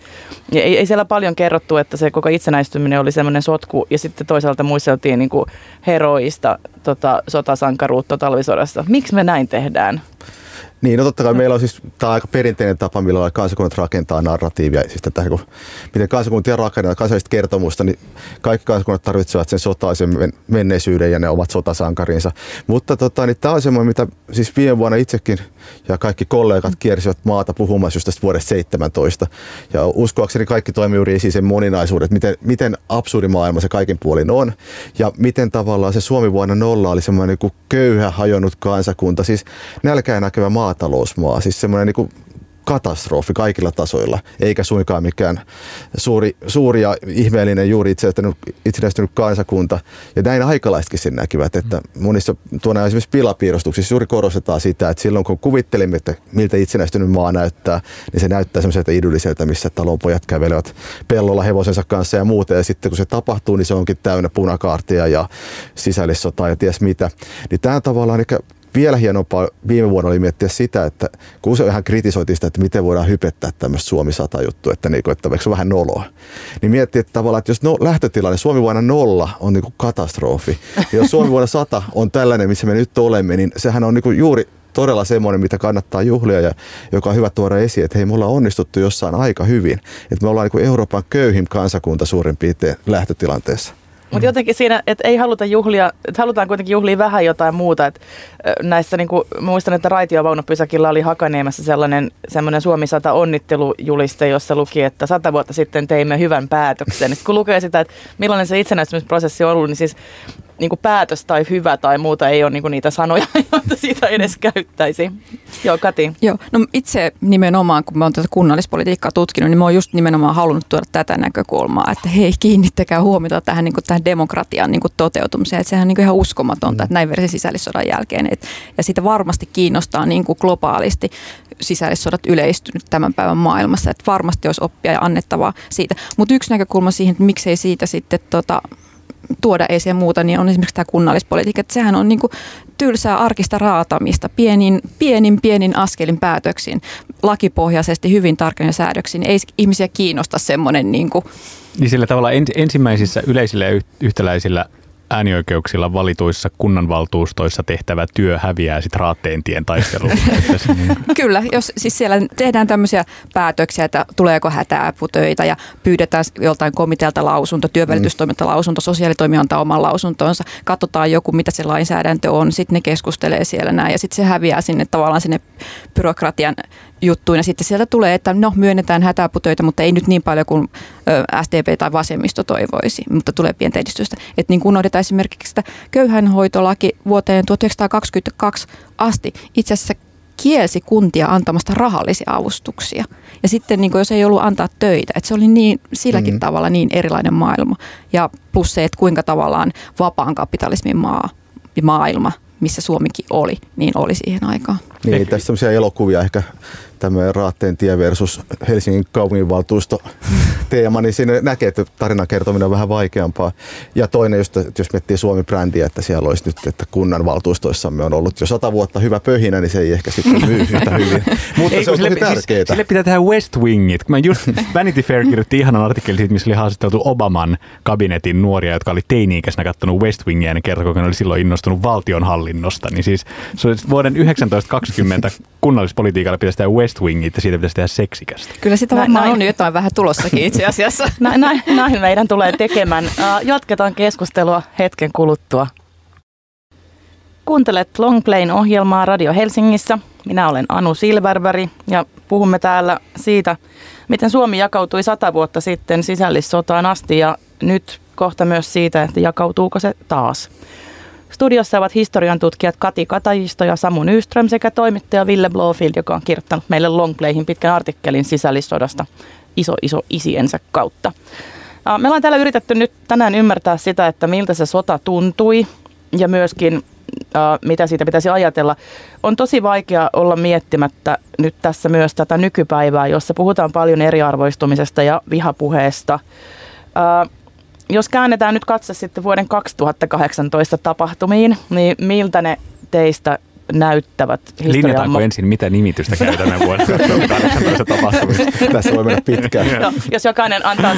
ei, ei siellä paljon kerrottu, että se koko itsenäistyminen oli semmoinen sotku, ja sitten toisaalta muisteltiin niin kuin heroista tota, sotasankaruutta talvisodassa. Miksi me näin tehdään?
Niin, no totta kai meillä on siis, tämä aika perinteinen tapa, millä kansakunnat rakentaa narratiivia, siis tätä, kun, miten kansakuntia rakennetaan kansallista kertomusta, niin kaikki kansakunnat tarvitsevat sen sotaisen menneisyyden ja ne omat sotasankarinsa. Mutta tota, niin tämä on semmoinen, mitä siis viime vuonna itsekin ja kaikki kollegat kiersivät maata puhumassa just tästä vuodesta 17. Ja uskoakseni kaikki toimii juuri esiin sen moninaisuudet, miten, miten absurdi maailma se kaikin puolin on ja miten tavallaan se Suomi vuonna nolla oli semmoinen niin köyhä, hajonnut kansakunta, siis nälkään näkevä maatalousmaa, siis semmoinen niin katastrofi kaikilla tasoilla, eikä suinkaan mikään suuri, suuri ja ihmeellinen juuri itsenäistynyt kansakunta. Ja näin aikalaisetkin sen näkivät, että monissa tuonne esimerkiksi pilapiirustuksissa juuri korostetaan sitä, että silloin kun kuvittelimme, että miltä itsenäistynyt maa näyttää, niin se näyttää semmoiselta idylliseltä, missä talonpojat kävelevät pellolla hevosensa kanssa ja muuta. Ja sitten kun se tapahtuu, niin se onkin täynnä punakaartia ja sisällissotaa ja ties mitä. Niin tämä tavallaan vielä hienompaa viime vuonna oli miettiä sitä, että kun usein vähän kritisoitiin sitä, että miten voidaan hypettää tämmöistä Suomi 100 juttua, että, niin kuin, että se on vähän noloa. Niin miettii, että tavallaan, että jos no, lähtötilanne Suomi vuonna nolla on niin kuin katastrofi, ja jos Suomi vuonna 100 on tällainen, missä me nyt olemme, niin sehän on niin kuin juuri todella semmoinen, mitä kannattaa juhlia ja joka on hyvä tuoda esiin, että hei, me ollaan onnistuttu jossain aika hyvin. Että me ollaan niin kuin Euroopan köyhin kansakunta suurin piirtein lähtötilanteessa.
Mutta jotenkin siinä, että ei haluta juhlia, että halutaan kuitenkin juhlia vähän jotain muuta. Et näissä, niin kuin, muistan, että raitiovaunupysäkillä oli Hakaniemessä sellainen semmoinen Suomi 100 onnittelujuliste, jossa luki, että sata vuotta sitten teimme hyvän päätöksen. Sitten kun lukee sitä, että millainen se itsenäistymisprosessi on ollut, niin siis niin kuin päätös tai hyvä tai muuta ei ole niin kuin niitä sanoja, joita siitä edes käyttäisi. Joo, Kati.
Joo, no itse nimenomaan, kun mä oon tätä kunnallispolitiikkaa tutkinut, niin mä oon just nimenomaan halunnut tuoda tätä näkökulmaa, että hei, kiinnittäkää huomiota tähän, niin kuin, tähän demokratian niin kuin toteutumiseen. Että sehän on niin kuin ihan uskomatonta, mm. että näin verisi sisällissodan jälkeen. Et, ja sitä varmasti kiinnostaa niin kuin globaalisti sisällissodat yleistynyt tämän päivän maailmassa. Että varmasti olisi oppia ja annettavaa siitä. Mutta yksi näkökulma siihen, että miksei siitä sitten tota, tuoda esiin muuta, niin on esimerkiksi tämä kunnallispolitiikka. Että sehän on niin kuin tylsää arkista raatamista pienin, pienin, pienin askelin päätöksiin, lakipohjaisesti hyvin tarkoin säädöksiin. Ei ihmisiä kiinnosta semmoinen niin kuin
niin sillä tavalla ensimmäisissä yleisillä ja yhtäläisillä äänioikeuksilla valituissa kunnanvaltuustoissa tehtävä työ häviää sitten raatteentien taisteluun.
Kyllä, jos siis siellä tehdään tämmöisiä päätöksiä, että tuleeko hätäaputöitä ja pyydetään joltain komitealta lausunto, työvälitystoiminta lausunto, sosiaalitoimi antaa oman lausuntonsa, katsotaan joku, mitä se lainsäädäntö on, sitten ne keskustelee siellä näin ja sitten se häviää sinne tavallaan sinne byrokratian juttuun ja sitten sieltä tulee, että no myönnetään hätäaputöitä, mutta ei nyt niin paljon kuin SDP tai vasemmisto toivoisi, mutta tulee pientä edistystä. Että niin kun unohdetaan esimerkiksi sitä köyhänhoitolaki vuoteen 1922 asti itse asiassa kielsi kuntia antamasta rahallisia avustuksia. Ja sitten niin jos ei ollut antaa töitä, että se oli niin, silläkin mm. tavalla niin erilainen maailma. Ja plus se, että kuinka tavallaan vapaan kapitalismin maa ja maailma, missä Suomikin oli, niin oli siihen aikaan.
Niin, tässä sellaisia elokuvia ehkä tämmöinen Raatteen tie versus Helsingin kaupunginvaltuusto teema, niin siinä näkee, että tarinan kertominen on vähän vaikeampaa. Ja toinen, just, että jos miettii Suomi-brändiä, että siellä olisi nyt, että kunnan valtuustoissamme on ollut jo sata vuotta hyvä pöhinä, niin se ei ehkä sitten myy yhtä hyvin. Mutta ei, se on sille, tosi tärkeää. Siis,
sille pitää tehdä West Wingit. Mä just Vanity Fair kirjoitti ihanan artikkelin siitä, missä oli haastateltu Obaman kabinetin nuoria, jotka oli teini-ikäisenä katsonut West Wingia ja ne kertoi, kun ne oli silloin innostunut valtionhallinnosta. Niin siis se vuoden 1920 kunnallispolitiikalla pitäisi tehdä West Wingit ja siitä pitäisi tehdä seksikästä.
Kyllä sitä varmaan on jotain vähän tulossakin itse asiassa.
Näin, näin, näin meidän tulee tekemään. Jatketaan keskustelua hetken kuluttua. Kuuntelet Longplayn ohjelmaa Radio Helsingissä. Minä olen Anu Silverberg ja puhumme täällä siitä, miten Suomi jakautui sata vuotta sitten sisällissotaan asti ja nyt kohta myös siitä, että jakautuuko se taas. Studiossa ovat historian tutkijat Kati Katajisto ja Samu Nyström sekä toimittaja Ville Blofield, joka on kirjoittanut meille Longplayhin pitkän artikkelin sisällissodasta iso iso isiensä kautta. Me ollaan täällä yritetty nyt tänään ymmärtää sitä, että miltä se sota tuntui ja myöskin mitä siitä pitäisi ajatella. On tosi vaikea olla miettimättä nyt tässä myös tätä nykypäivää, jossa puhutaan paljon eriarvoistumisesta ja vihapuheesta. Jos käännetään nyt katse sitten vuoden 2018 tapahtumiin, niin miltä ne teistä näyttävät
Linjataanko ensin, mitä nimitystä käytämme vuonna 2018 tapahtumista?
Tässä voi mennä pitkään.
No, jos jokainen antaa,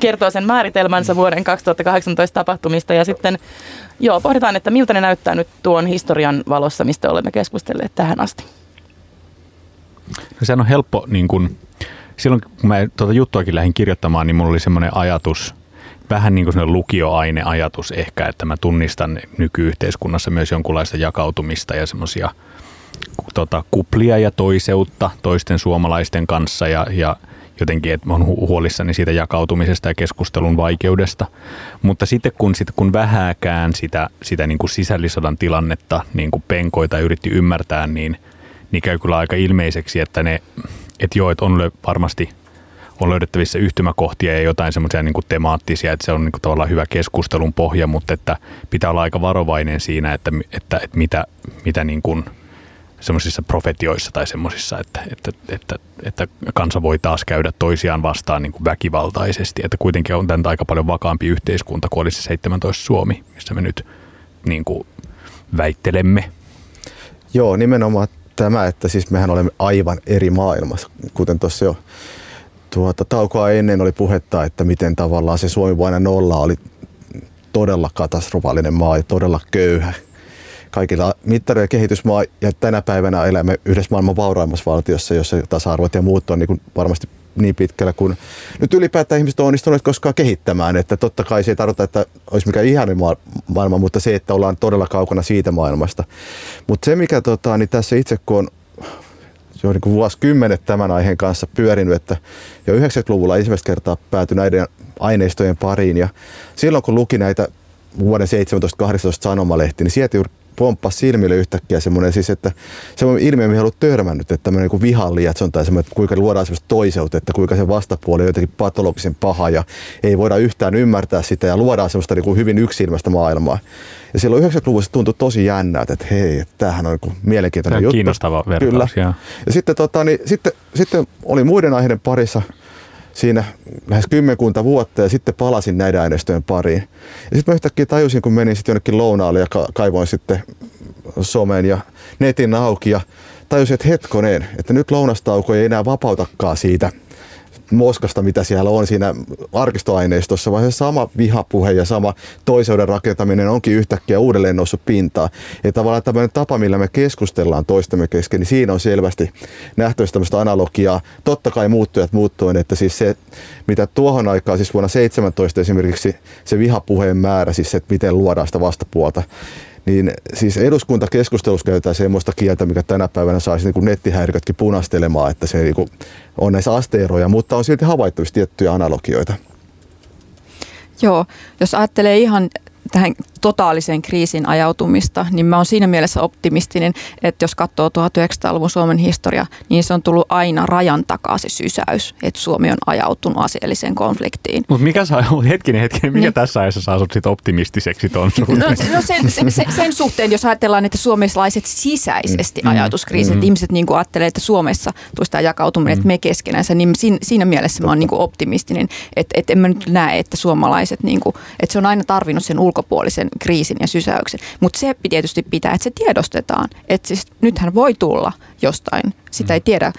kertoo sen määritelmänsä vuoden 2018 tapahtumista ja sitten joo, pohditaan, että miltä ne näyttää nyt tuon historian valossa, mistä olemme keskustelleet tähän asti.
No, sehän on helppo, niin kun, silloin kun mä tuota juttuakin lähdin kirjoittamaan, niin mulla oli semmoinen ajatus – vähän niin kuin lukioaineajatus ehkä, että mä tunnistan nykyyhteiskunnassa myös jonkunlaista jakautumista ja semmoisia tota, kuplia ja toiseutta toisten suomalaisten kanssa ja, ja jotenkin, että mä oon huolissani siitä jakautumisesta ja keskustelun vaikeudesta. Mutta sitten kun, sitten kun vähääkään sitä, sitä niin kuin sisällissodan tilannetta niin kuin penkoita yritti ymmärtää, niin, niin käy kyllä aika ilmeiseksi, että ne, että joo, että on varmasti – on löydettävissä yhtymäkohtia ja jotain semmoisia niin temaattisia, että se on niin kuin tavallaan hyvä keskustelun pohja, mutta että pitää olla aika varovainen siinä, että, että, että mitä, mitä niin kuin semmoisissa profetioissa tai semmoisissa, että, että, että, että kansa voi taas käydä toisiaan vastaan niin kuin väkivaltaisesti, että kuitenkin on tämän aika paljon vakaampi yhteiskunta kuin olisi 17 Suomi, missä me nyt niin kuin väittelemme.
Joo, nimenomaan tämä, että siis mehän olemme aivan eri maailmassa, kuten tuossa jo tuota, taukoa ennen oli puhetta, että miten tavallaan se Suomi vain nolla oli todella katastrofaalinen maa ja todella köyhä kaikilla mittareilla kehitysmaa ja tänä päivänä elämme yhdessä maailman vauraimmassa valtiossa, jossa tasa-arvot ja muut on niin kuin varmasti niin pitkällä kuin nyt ylipäätään ihmiset on onnistuneet koskaan kehittämään. Että totta kai se ei tarkoita, että olisi mikään ihani maailma, mutta se, että ollaan todella kaukana siitä maailmasta. Mutta se, mikä tota, niin tässä itse kun on jo niin vuosikymmenet tämän aiheen kanssa pyörinyt, että jo 90-luvulla ensimmäistä kertaa päätyi näiden aineistojen pariin. Ja silloin kun luki näitä vuoden 17-18 sanomalehti, niin sieltä pomppasi silmille yhtäkkiä semmoinen siis, että semmoinen ilmiö, mihin ollut törmännyt, että tämmöinen niin vihan lietson tai semmoinen, että kuinka luodaan semmoista toiseutta, että kuinka se vastapuoli on jotenkin patologisen paha ja ei voida yhtään ymmärtää sitä ja luodaan semmoista niin kuin hyvin yksilmästä maailmaa. Ja silloin 90-luvulla tuntui tosi jännää, että hei, tämähän on niin mielenkiintoinen juttu.
Kiinnostava vertaus,
Kyllä. Ja sitten, tota, niin, sitten, sitten oli muiden aiheiden parissa siinä lähes kymmenkunta vuotta ja sitten palasin näiden aineistojen pariin. Ja sitten mä yhtäkkiä tajusin, kun menin sitten jonnekin lounaalle ja kaivoin sitten somen ja netin auki ja tajusin, että hetkoneen, että nyt lounastauko ei enää vapautakaan siitä – moskasta, mitä siellä on siinä arkistoaineistossa, vaan se sama vihapuhe ja sama toiseuden rakentaminen onkin yhtäkkiä uudelleen noussut pintaan. Ja tavallaan tämmöinen tapa, millä me keskustellaan toistemme kesken, niin siinä on selvästi nähtävissä tämmöistä analogiaa. Totta kai muuttujat muuttuen, että siis se, mitä tuohon aikaan, siis vuonna 17 esimerkiksi se vihapuheen määrä, siis se, että miten luodaan sitä vastapuolta, niin siis eduskuntakeskustelussa käytetään semmoista kieltä, mikä tänä päivänä saisi niin nettihäirikötkin punastelemaan, että se niin on näissä asteeroja, mutta on silti havaittavissa tiettyjä analogioita.
Joo, jos ajattelee ihan tähän totaalisen kriisin ajautumista, niin mä oon siinä mielessä optimistinen, että jos katsoo 1900-luvun Suomen historia, niin se on tullut aina rajan takaa se sysäys, että Suomi on ajautunut aseelliseen konfliktiin.
Mutta mikä saa, hetkinen, hetkinen, mikä niin. tässä ajassa saa sut sit optimistiseksi ton suhteen?
No, no sen, sen, sen, suhteen, jos ajatellaan, että suomalaiset sisäisesti mm. ajatuskriisit, mm. että ihmiset niin ajattelee, että Suomessa tulisi tämä jakautuminen, mm. että me keskenänsä, niin siinä, siinä mielessä mä oon niin optimistinen, että, että en mä nyt näe, että suomalaiset, niin kuin, että se on aina tarvinnut sen ulkopuolisen kriisin ja sysäyksen. Mutta se tietysti pitää, että se tiedostetaan. Että siis nythän voi tulla jostain sitä ei tiedä.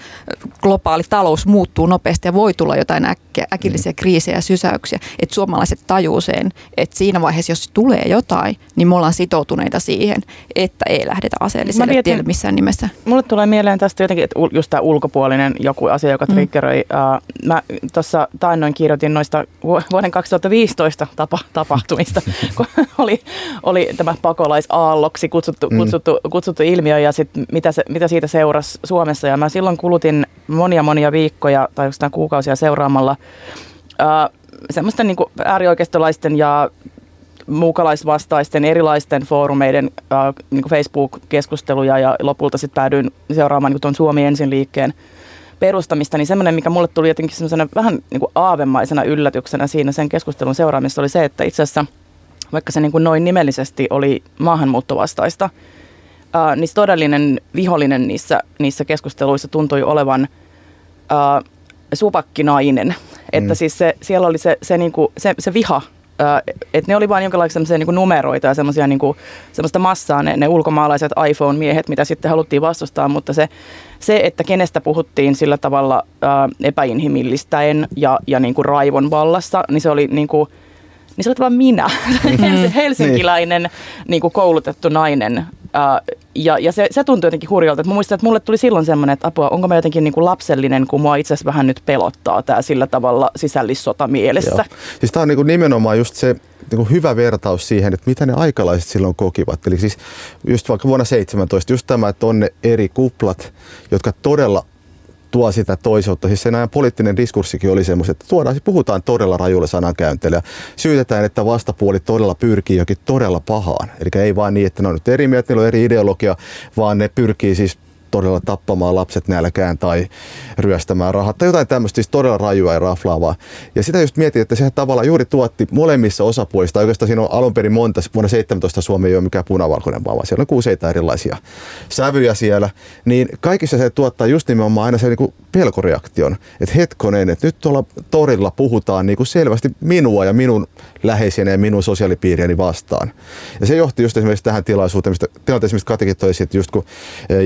Globaali talous muuttuu nopeasti ja voi tulla jotain äkkiä, äkillisiä kriisejä ja sysäyksiä. Että suomalaiset tajuu sen, että siinä vaiheessa, jos tulee jotain, niin me ollaan sitoutuneita siihen, että ei lähdetä aseelliselle mietin, tielle missään nimessä.
Mulle tulee mieleen tästä jotenkin, että just tämä ulkopuolinen joku asia, joka mm. triggeröi. Mm. mä tuossa taannoin kirjoitin noista vuoden 2015 tapa, tapahtumista, kun oli, oli tämä pakolaisaalloksi kutsuttu, mm. kutsuttu, kutsuttu ilmiö ja sit mitä, se, mitä siitä seurasi Suomessa ja mä silloin kulutin monia monia viikkoja tai jostain kuukausia seuraamalla ää, semmoisten niin äärioikeistolaisten ja muukalaisvastaisten erilaisten foorumeiden ää, niin Facebook-keskusteluja ja lopulta sitten päädyin seuraamaan niin tuon Suomi ensin liikkeen perustamista, niin semmoinen, mikä mulle tuli jotenkin semmoisena vähän niin kuin aavemaisena yllätyksenä siinä sen keskustelun seuraamissa oli se, että itse asiassa vaikka se niin kuin noin nimellisesti oli maahanmuuttovastaista, äh, niin todellinen vihollinen niissä, niissä keskusteluissa tuntui olevan äh, supakkinainen. Että mm. siis se, siellä oli se, se, niinku, se, se viha, että ne oli vain jonkinlaisia niinku numeroita ja semmoisia niinku, semmoista massaa, ne, ne ulkomaalaiset iPhone-miehet, mitä sitten haluttiin vastustaa, mutta se, se että kenestä puhuttiin sillä tavalla ää, epäinhimillistäen ja, ja niinku raivon vallassa, niin se oli niinku, niin se oli minä, mm. helsinkiläinen niin. Niin kuin koulutettu nainen, Uh, ja, ja se, se tuntui jotenkin hurjalta. Mä muistan, että mulle tuli silloin semmoinen, että apua, onko mä jotenkin niin kuin lapsellinen, kun mua itse asiassa vähän nyt pelottaa tämä sillä tavalla sisällissota mielessä.
Siis tämä on niin kuin nimenomaan just se niin kuin hyvä vertaus siihen, että mitä ne aikalaiset silloin kokivat. Eli siis just vaikka vuonna 17, just tämä, että on ne eri kuplat, jotka todella tuo sitä toiseutta. Siis sen ajan poliittinen diskurssikin oli semmoista, että tuodaan, siis puhutaan todella rajuilla sanankäynteillä syytetään, että vastapuoli todella pyrkii jokin todella pahaan. Eli ei vain niin, että ne on nyt eri mieltä, niillä on eri ideologia, vaan ne pyrkii siis todella tappamaan lapset nälkään tai ryöstämään rahat tai jotain tämmöistä siis todella rajua ja raflaavaa. Ja sitä just mietin, että sehän tavallaan juuri tuotti molemmissa osapuolista, oikeastaan siinä on alun perin monta, vuonna 17 Suomi ei ole mikään punavalkoinen vaan, vaan siellä on useita erilaisia sävyjä siellä, niin kaikissa se tuottaa just nimenomaan aina se niin pelkoreaktion, että hetkonen, että nyt tuolla torilla puhutaan niin selvästi minua ja minun läheisiä ja minun sosiaalipiiriäni vastaan. Ja se johti just esimerkiksi tähän tilaisuuteen, mistä tilanteeseen, mistä Katikin toi että just kun e,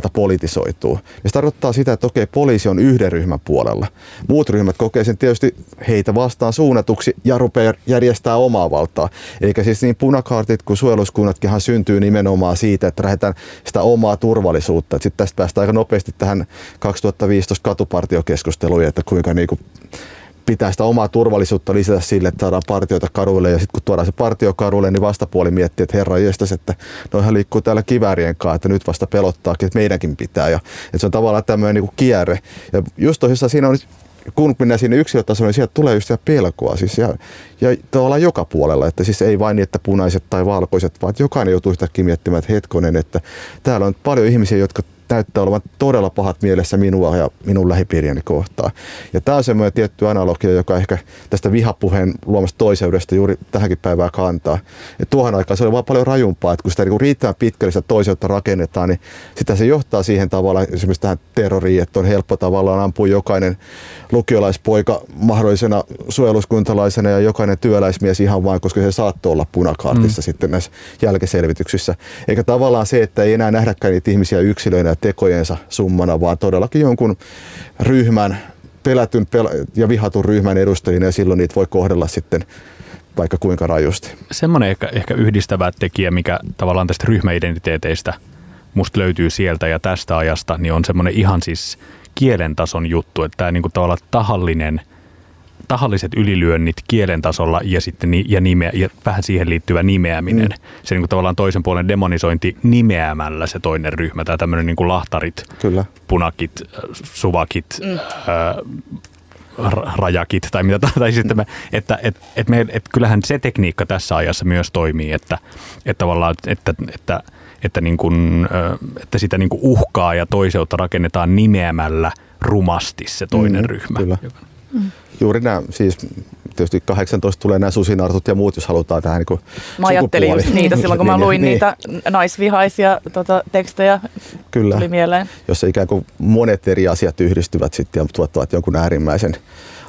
järjestysvalta politisoituu. Ja se tarkoittaa sitä, että okei, poliisi on yhden ryhmän puolella. Muut ryhmät kokee sen tietysti heitä vastaan suunnatuksi ja rupeaa järjestää omaa valtaa. Eikä siis niin punakaartit kuin suojeluskunnatkinhan syntyy nimenomaan siitä, että lähdetään sitä omaa turvallisuutta. Sitten tästä päästään aika nopeasti tähän 2015 katupartiokeskusteluun, että kuinka niinku pitää sitä omaa turvallisuutta lisätä sille, että saadaan partioita karuille ja sitten kun tuodaan se partio karuille, niin vastapuoli miettii, että herra jestas, että noihän liikkuu täällä kiväärien kanssa, että nyt vasta pelottaakin, että meidänkin pitää. Ja, että se on tavallaan tämmöinen niin kuin kierre. Ja just tosissaan siinä on kun mennään sinne yksilötasolle, niin sieltä tulee just sitä pelkoa. Siis ja, ja tavallaan joka puolella, että siis ei vain niin, että punaiset tai valkoiset, vaan että jokainen joutuu yhtäkkiä miettimään, että hetkonen, että täällä on paljon ihmisiä, jotka näyttää olevan todella pahat mielessä minua ja minun lähipiiriäni kohtaan. Ja tämä on semmoinen tietty analogia, joka ehkä tästä vihapuheen luomasta toiseudesta juuri tähänkin päivään kantaa. Ja tuohon aikaan se oli vaan paljon rajumpaa, että kun sitä niin riittävän pitkälle sitä toiseutta rakennetaan, niin sitä se johtaa siihen tavallaan esimerkiksi tähän terroriin, että on helppo tavallaan ampua jokainen lukiolaispoika mahdollisena suojeluskuntalaisena ja jokainen työläismies ihan vain, koska se saattoi olla punakaartissa mm. sitten näissä jälkiselvityksissä. Eikä tavallaan se, että ei enää nähdäkään niitä ihmisiä yksilöinä tekojensa summana, vaan todellakin jonkun ryhmän, pelätyn ja vihatun ryhmän edustajina ja silloin niitä voi kohdella sitten vaikka kuinka rajusti.
Semmoinen ehkä, ehkä yhdistävä tekijä, mikä tavallaan tästä ryhmäidentiteeteistä musta löytyy sieltä ja tästä ajasta, niin on semmoinen ihan siis kielen tason juttu, että tämä niin kuin tavallaan tahallinen – tahalliset ylilyönnit kielen tasolla ja sitten ni, ja, nimeä, ja vähän siihen liittyvä nimeäminen. Mm. Se niin kuin tavallaan toisen puolen demonisointi nimeämällä se toinen ryhmä, tai tämmöinen niin kuin lahtarit,
Kyllä.
punakit, suvakit, mm. ää, rajakit tai mitä tai sitten me, että et, et me, et kyllähän se tekniikka tässä ajassa myös toimii, että, että tavallaan, että, että, että, niin kuin, että sitä niin kuin uhkaa ja toiseutta rakennetaan nimeämällä rumasti se toinen mm, ryhmä.
Kyllä. Mm. Juuri nämä, siis tietysti 18 tulee nämä susinartut ja muut, jos halutaan tähän niin
Mä ajattelin just niitä silloin, kun mä niin, luin niin, niitä naisvihaisia tota, tekstejä, Kyllä. tuli mieleen.
Jossa ikään kuin monet eri asiat yhdistyvät sitten ja tuottavat jonkun äärimmäisen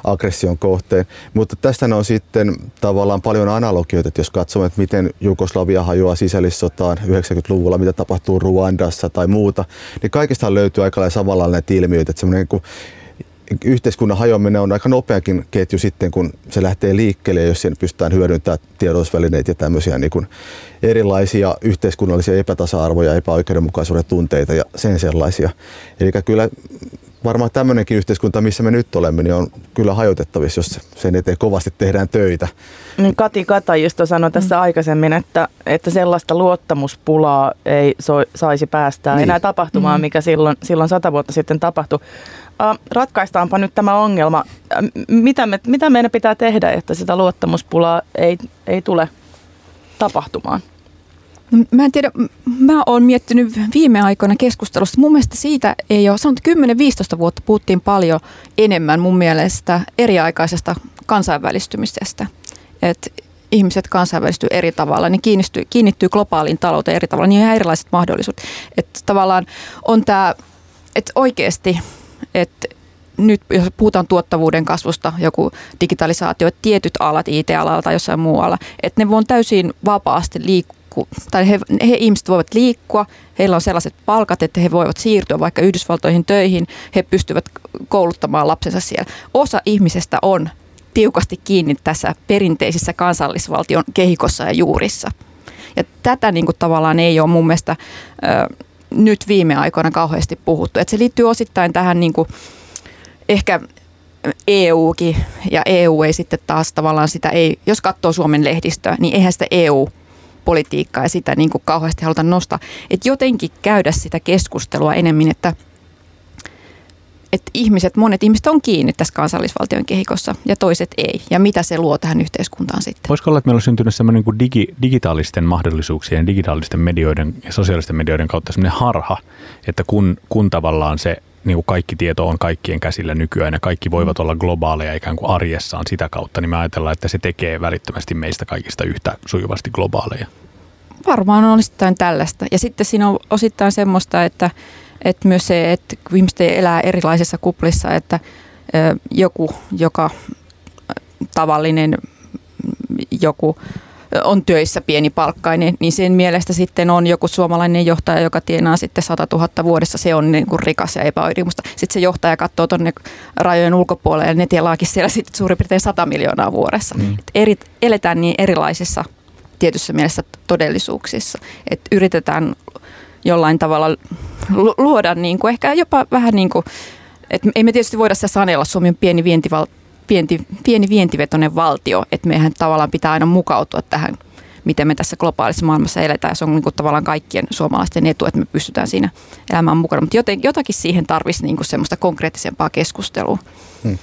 aggression kohteen. Mutta tästä on sitten tavallaan paljon analogioita, että jos katsomme, että miten Jugoslavia hajoaa sisällissotaan 90-luvulla, mitä tapahtuu Ruandassa tai muuta, niin kaikista löytyy aika lailla samanlainen ilmiöitä, että semmoinen niin yhteiskunnan hajoaminen on aika nopeakin ketju sitten, kun se lähtee liikkeelle, jos siinä pystytään hyödyntämään tiedotusvälineitä ja tämmöisiä niin kuin erilaisia yhteiskunnallisia epätasa-arvoja, epäoikeudenmukaisuuden tunteita ja sen sellaisia. Eli kyllä varmaan tämmöinenkin yhteiskunta, missä me nyt olemme, niin on kyllä hajotettavissa, jos sen eteen kovasti tehdään töitä.
Niin Kati Katajisto sanoi tässä mm. aikaisemmin, että, että sellaista luottamuspulaa ei so, saisi päästää niin. enää tapahtumaan, mm. mikä silloin, silloin sata vuotta sitten tapahtui. Ratkaistaanpa nyt tämä ongelma. Mitä, me, mitä meidän pitää tehdä, että sitä luottamuspulaa ei, ei tule tapahtumaan?
No, mä en tiedä, mä oon miettinyt viime aikoina keskustelusta. Mun mielestä siitä ei ole, sanon 10-15 vuotta puhuttiin paljon enemmän mun mielestä eriaikaisesta kansainvälistymisestä. Että ihmiset kansainvälistyy eri tavalla, niin kiinnittyy, kiinnittyy globaaliin talouteen eri tavalla, niin on ihan erilaiset mahdollisuudet. Että tavallaan on tämä, että oikeasti, että nyt jos puhutaan tuottavuuden kasvusta, joku digitalisaatio, että tietyt alat, IT-alalla tai jossain muualla, että ne voivat täysin vapaasti liikkua liikku, tai he, he ihmiset voivat liikkua, heillä on sellaiset palkat, että he voivat siirtyä vaikka Yhdysvaltoihin töihin, he pystyvät kouluttamaan lapsensa siellä. Osa ihmisestä on tiukasti kiinni tässä perinteisissä kansallisvaltion kehikossa ja juurissa. Ja tätä niin kuin tavallaan ei ole mun mielestä nyt viime aikoina kauheasti puhuttu. Et se liittyy osittain tähän niin kuin, ehkä EUkin, ja EU ei sitten taas tavallaan sitä, ei, jos katsoo Suomen lehdistöä, niin eihän sitä EU politiikkaa ja sitä niin kuin kauheasti haluta nostaa. Että jotenkin käydä sitä keskustelua enemmän, että että ihmiset, monet ihmiset on kiinni tässä kansallisvaltion kehikossa ja toiset ei. Ja mitä se luo tähän yhteiskuntaan sitten?
Voisiko olla, että meillä on syntynyt sellainen niin digi, digitaalisten mahdollisuuksien, digitaalisten medioiden ja sosiaalisten medioiden kautta sellainen harha, että kun, kun tavallaan se niin kuin kaikki tieto on kaikkien käsillä nykyään ja kaikki voivat olla globaaleja ikään kuin arjessaan sitä kautta, niin me ajatellaan, että se tekee välittömästi meistä kaikista yhtä sujuvasti globaaleja.
Varmaan on osittain tällaista. Ja sitten siinä on osittain semmoista, että, että myös se, että ihmiset elää erilaisissa kuplissa, että joku, joka tavallinen joku on töissä pienipalkkainen, niin sen mielestä sitten on joku suomalainen johtaja, joka tienaa sitten 100 000 vuodessa, se on niin kuin rikas ja epäoikeudenmusta. Sitten se johtaja katsoo tuonne rajojen ulkopuolelle ja ne tielaakin siellä sitten suurin piirtein 100 miljoonaa vuodessa. Mm. eri, eletään niin erilaisissa tietyssä mielessä todellisuuksissa, että yritetään jollain tavalla luoda niin kuin ehkä jopa vähän niin kuin, että ei me tietysti voida se sanella, Suomi on pieni vientivaltio, pieni, pieni vientivetoinen valtio, että meidän tavallaan pitää aina mukautua tähän, miten me tässä globaalissa maailmassa eletään. Ja se on niin kuin tavallaan kaikkien suomalaisten etu, että me pystytään siinä elämään mukana. Mutta joten, jotakin siihen tarvitsisi niin kuin semmoista konkreettisempaa keskustelua. Hmm.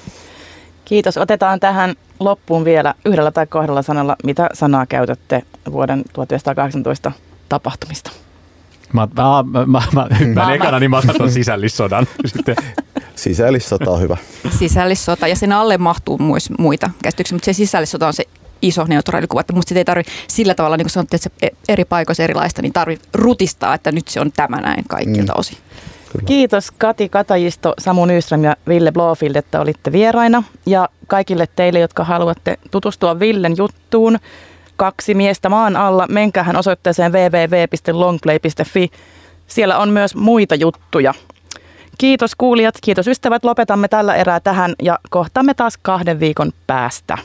Kiitos. Otetaan tähän loppuun vielä yhdellä tai kahdella sanalla, mitä sanaa käytätte vuoden 1918 tapahtumista.
Mä, mä, mä, mä, mä hyppään ekana, niin mä otan sisällissodan. Sitten.
Sisällissota on hyvä.
Sisällisota, ja sen alle mahtuu myös muita käsityksiä, mutta se sisällissota on se iso neutraalikuva, että musta ei tarvitse sillä tavalla, niin kuin sanottiin, että se eri paikoissa erilaista, niin tarvitsee rutistaa, että nyt se on tämä näin kaikilta mm. osin.
Kyllä. Kiitos Kati Katajisto, Samu Nyström ja Ville Blofield, että olitte vieraina. Ja kaikille teille, jotka haluatte tutustua Villen juttuun, kaksi miestä maan alla, menkähän osoitteeseen www.longplay.fi. Siellä on myös muita juttuja. Kiitos kuulijat, kiitos ystävät. Lopetamme tällä erää tähän ja kohtaamme taas kahden viikon päästä.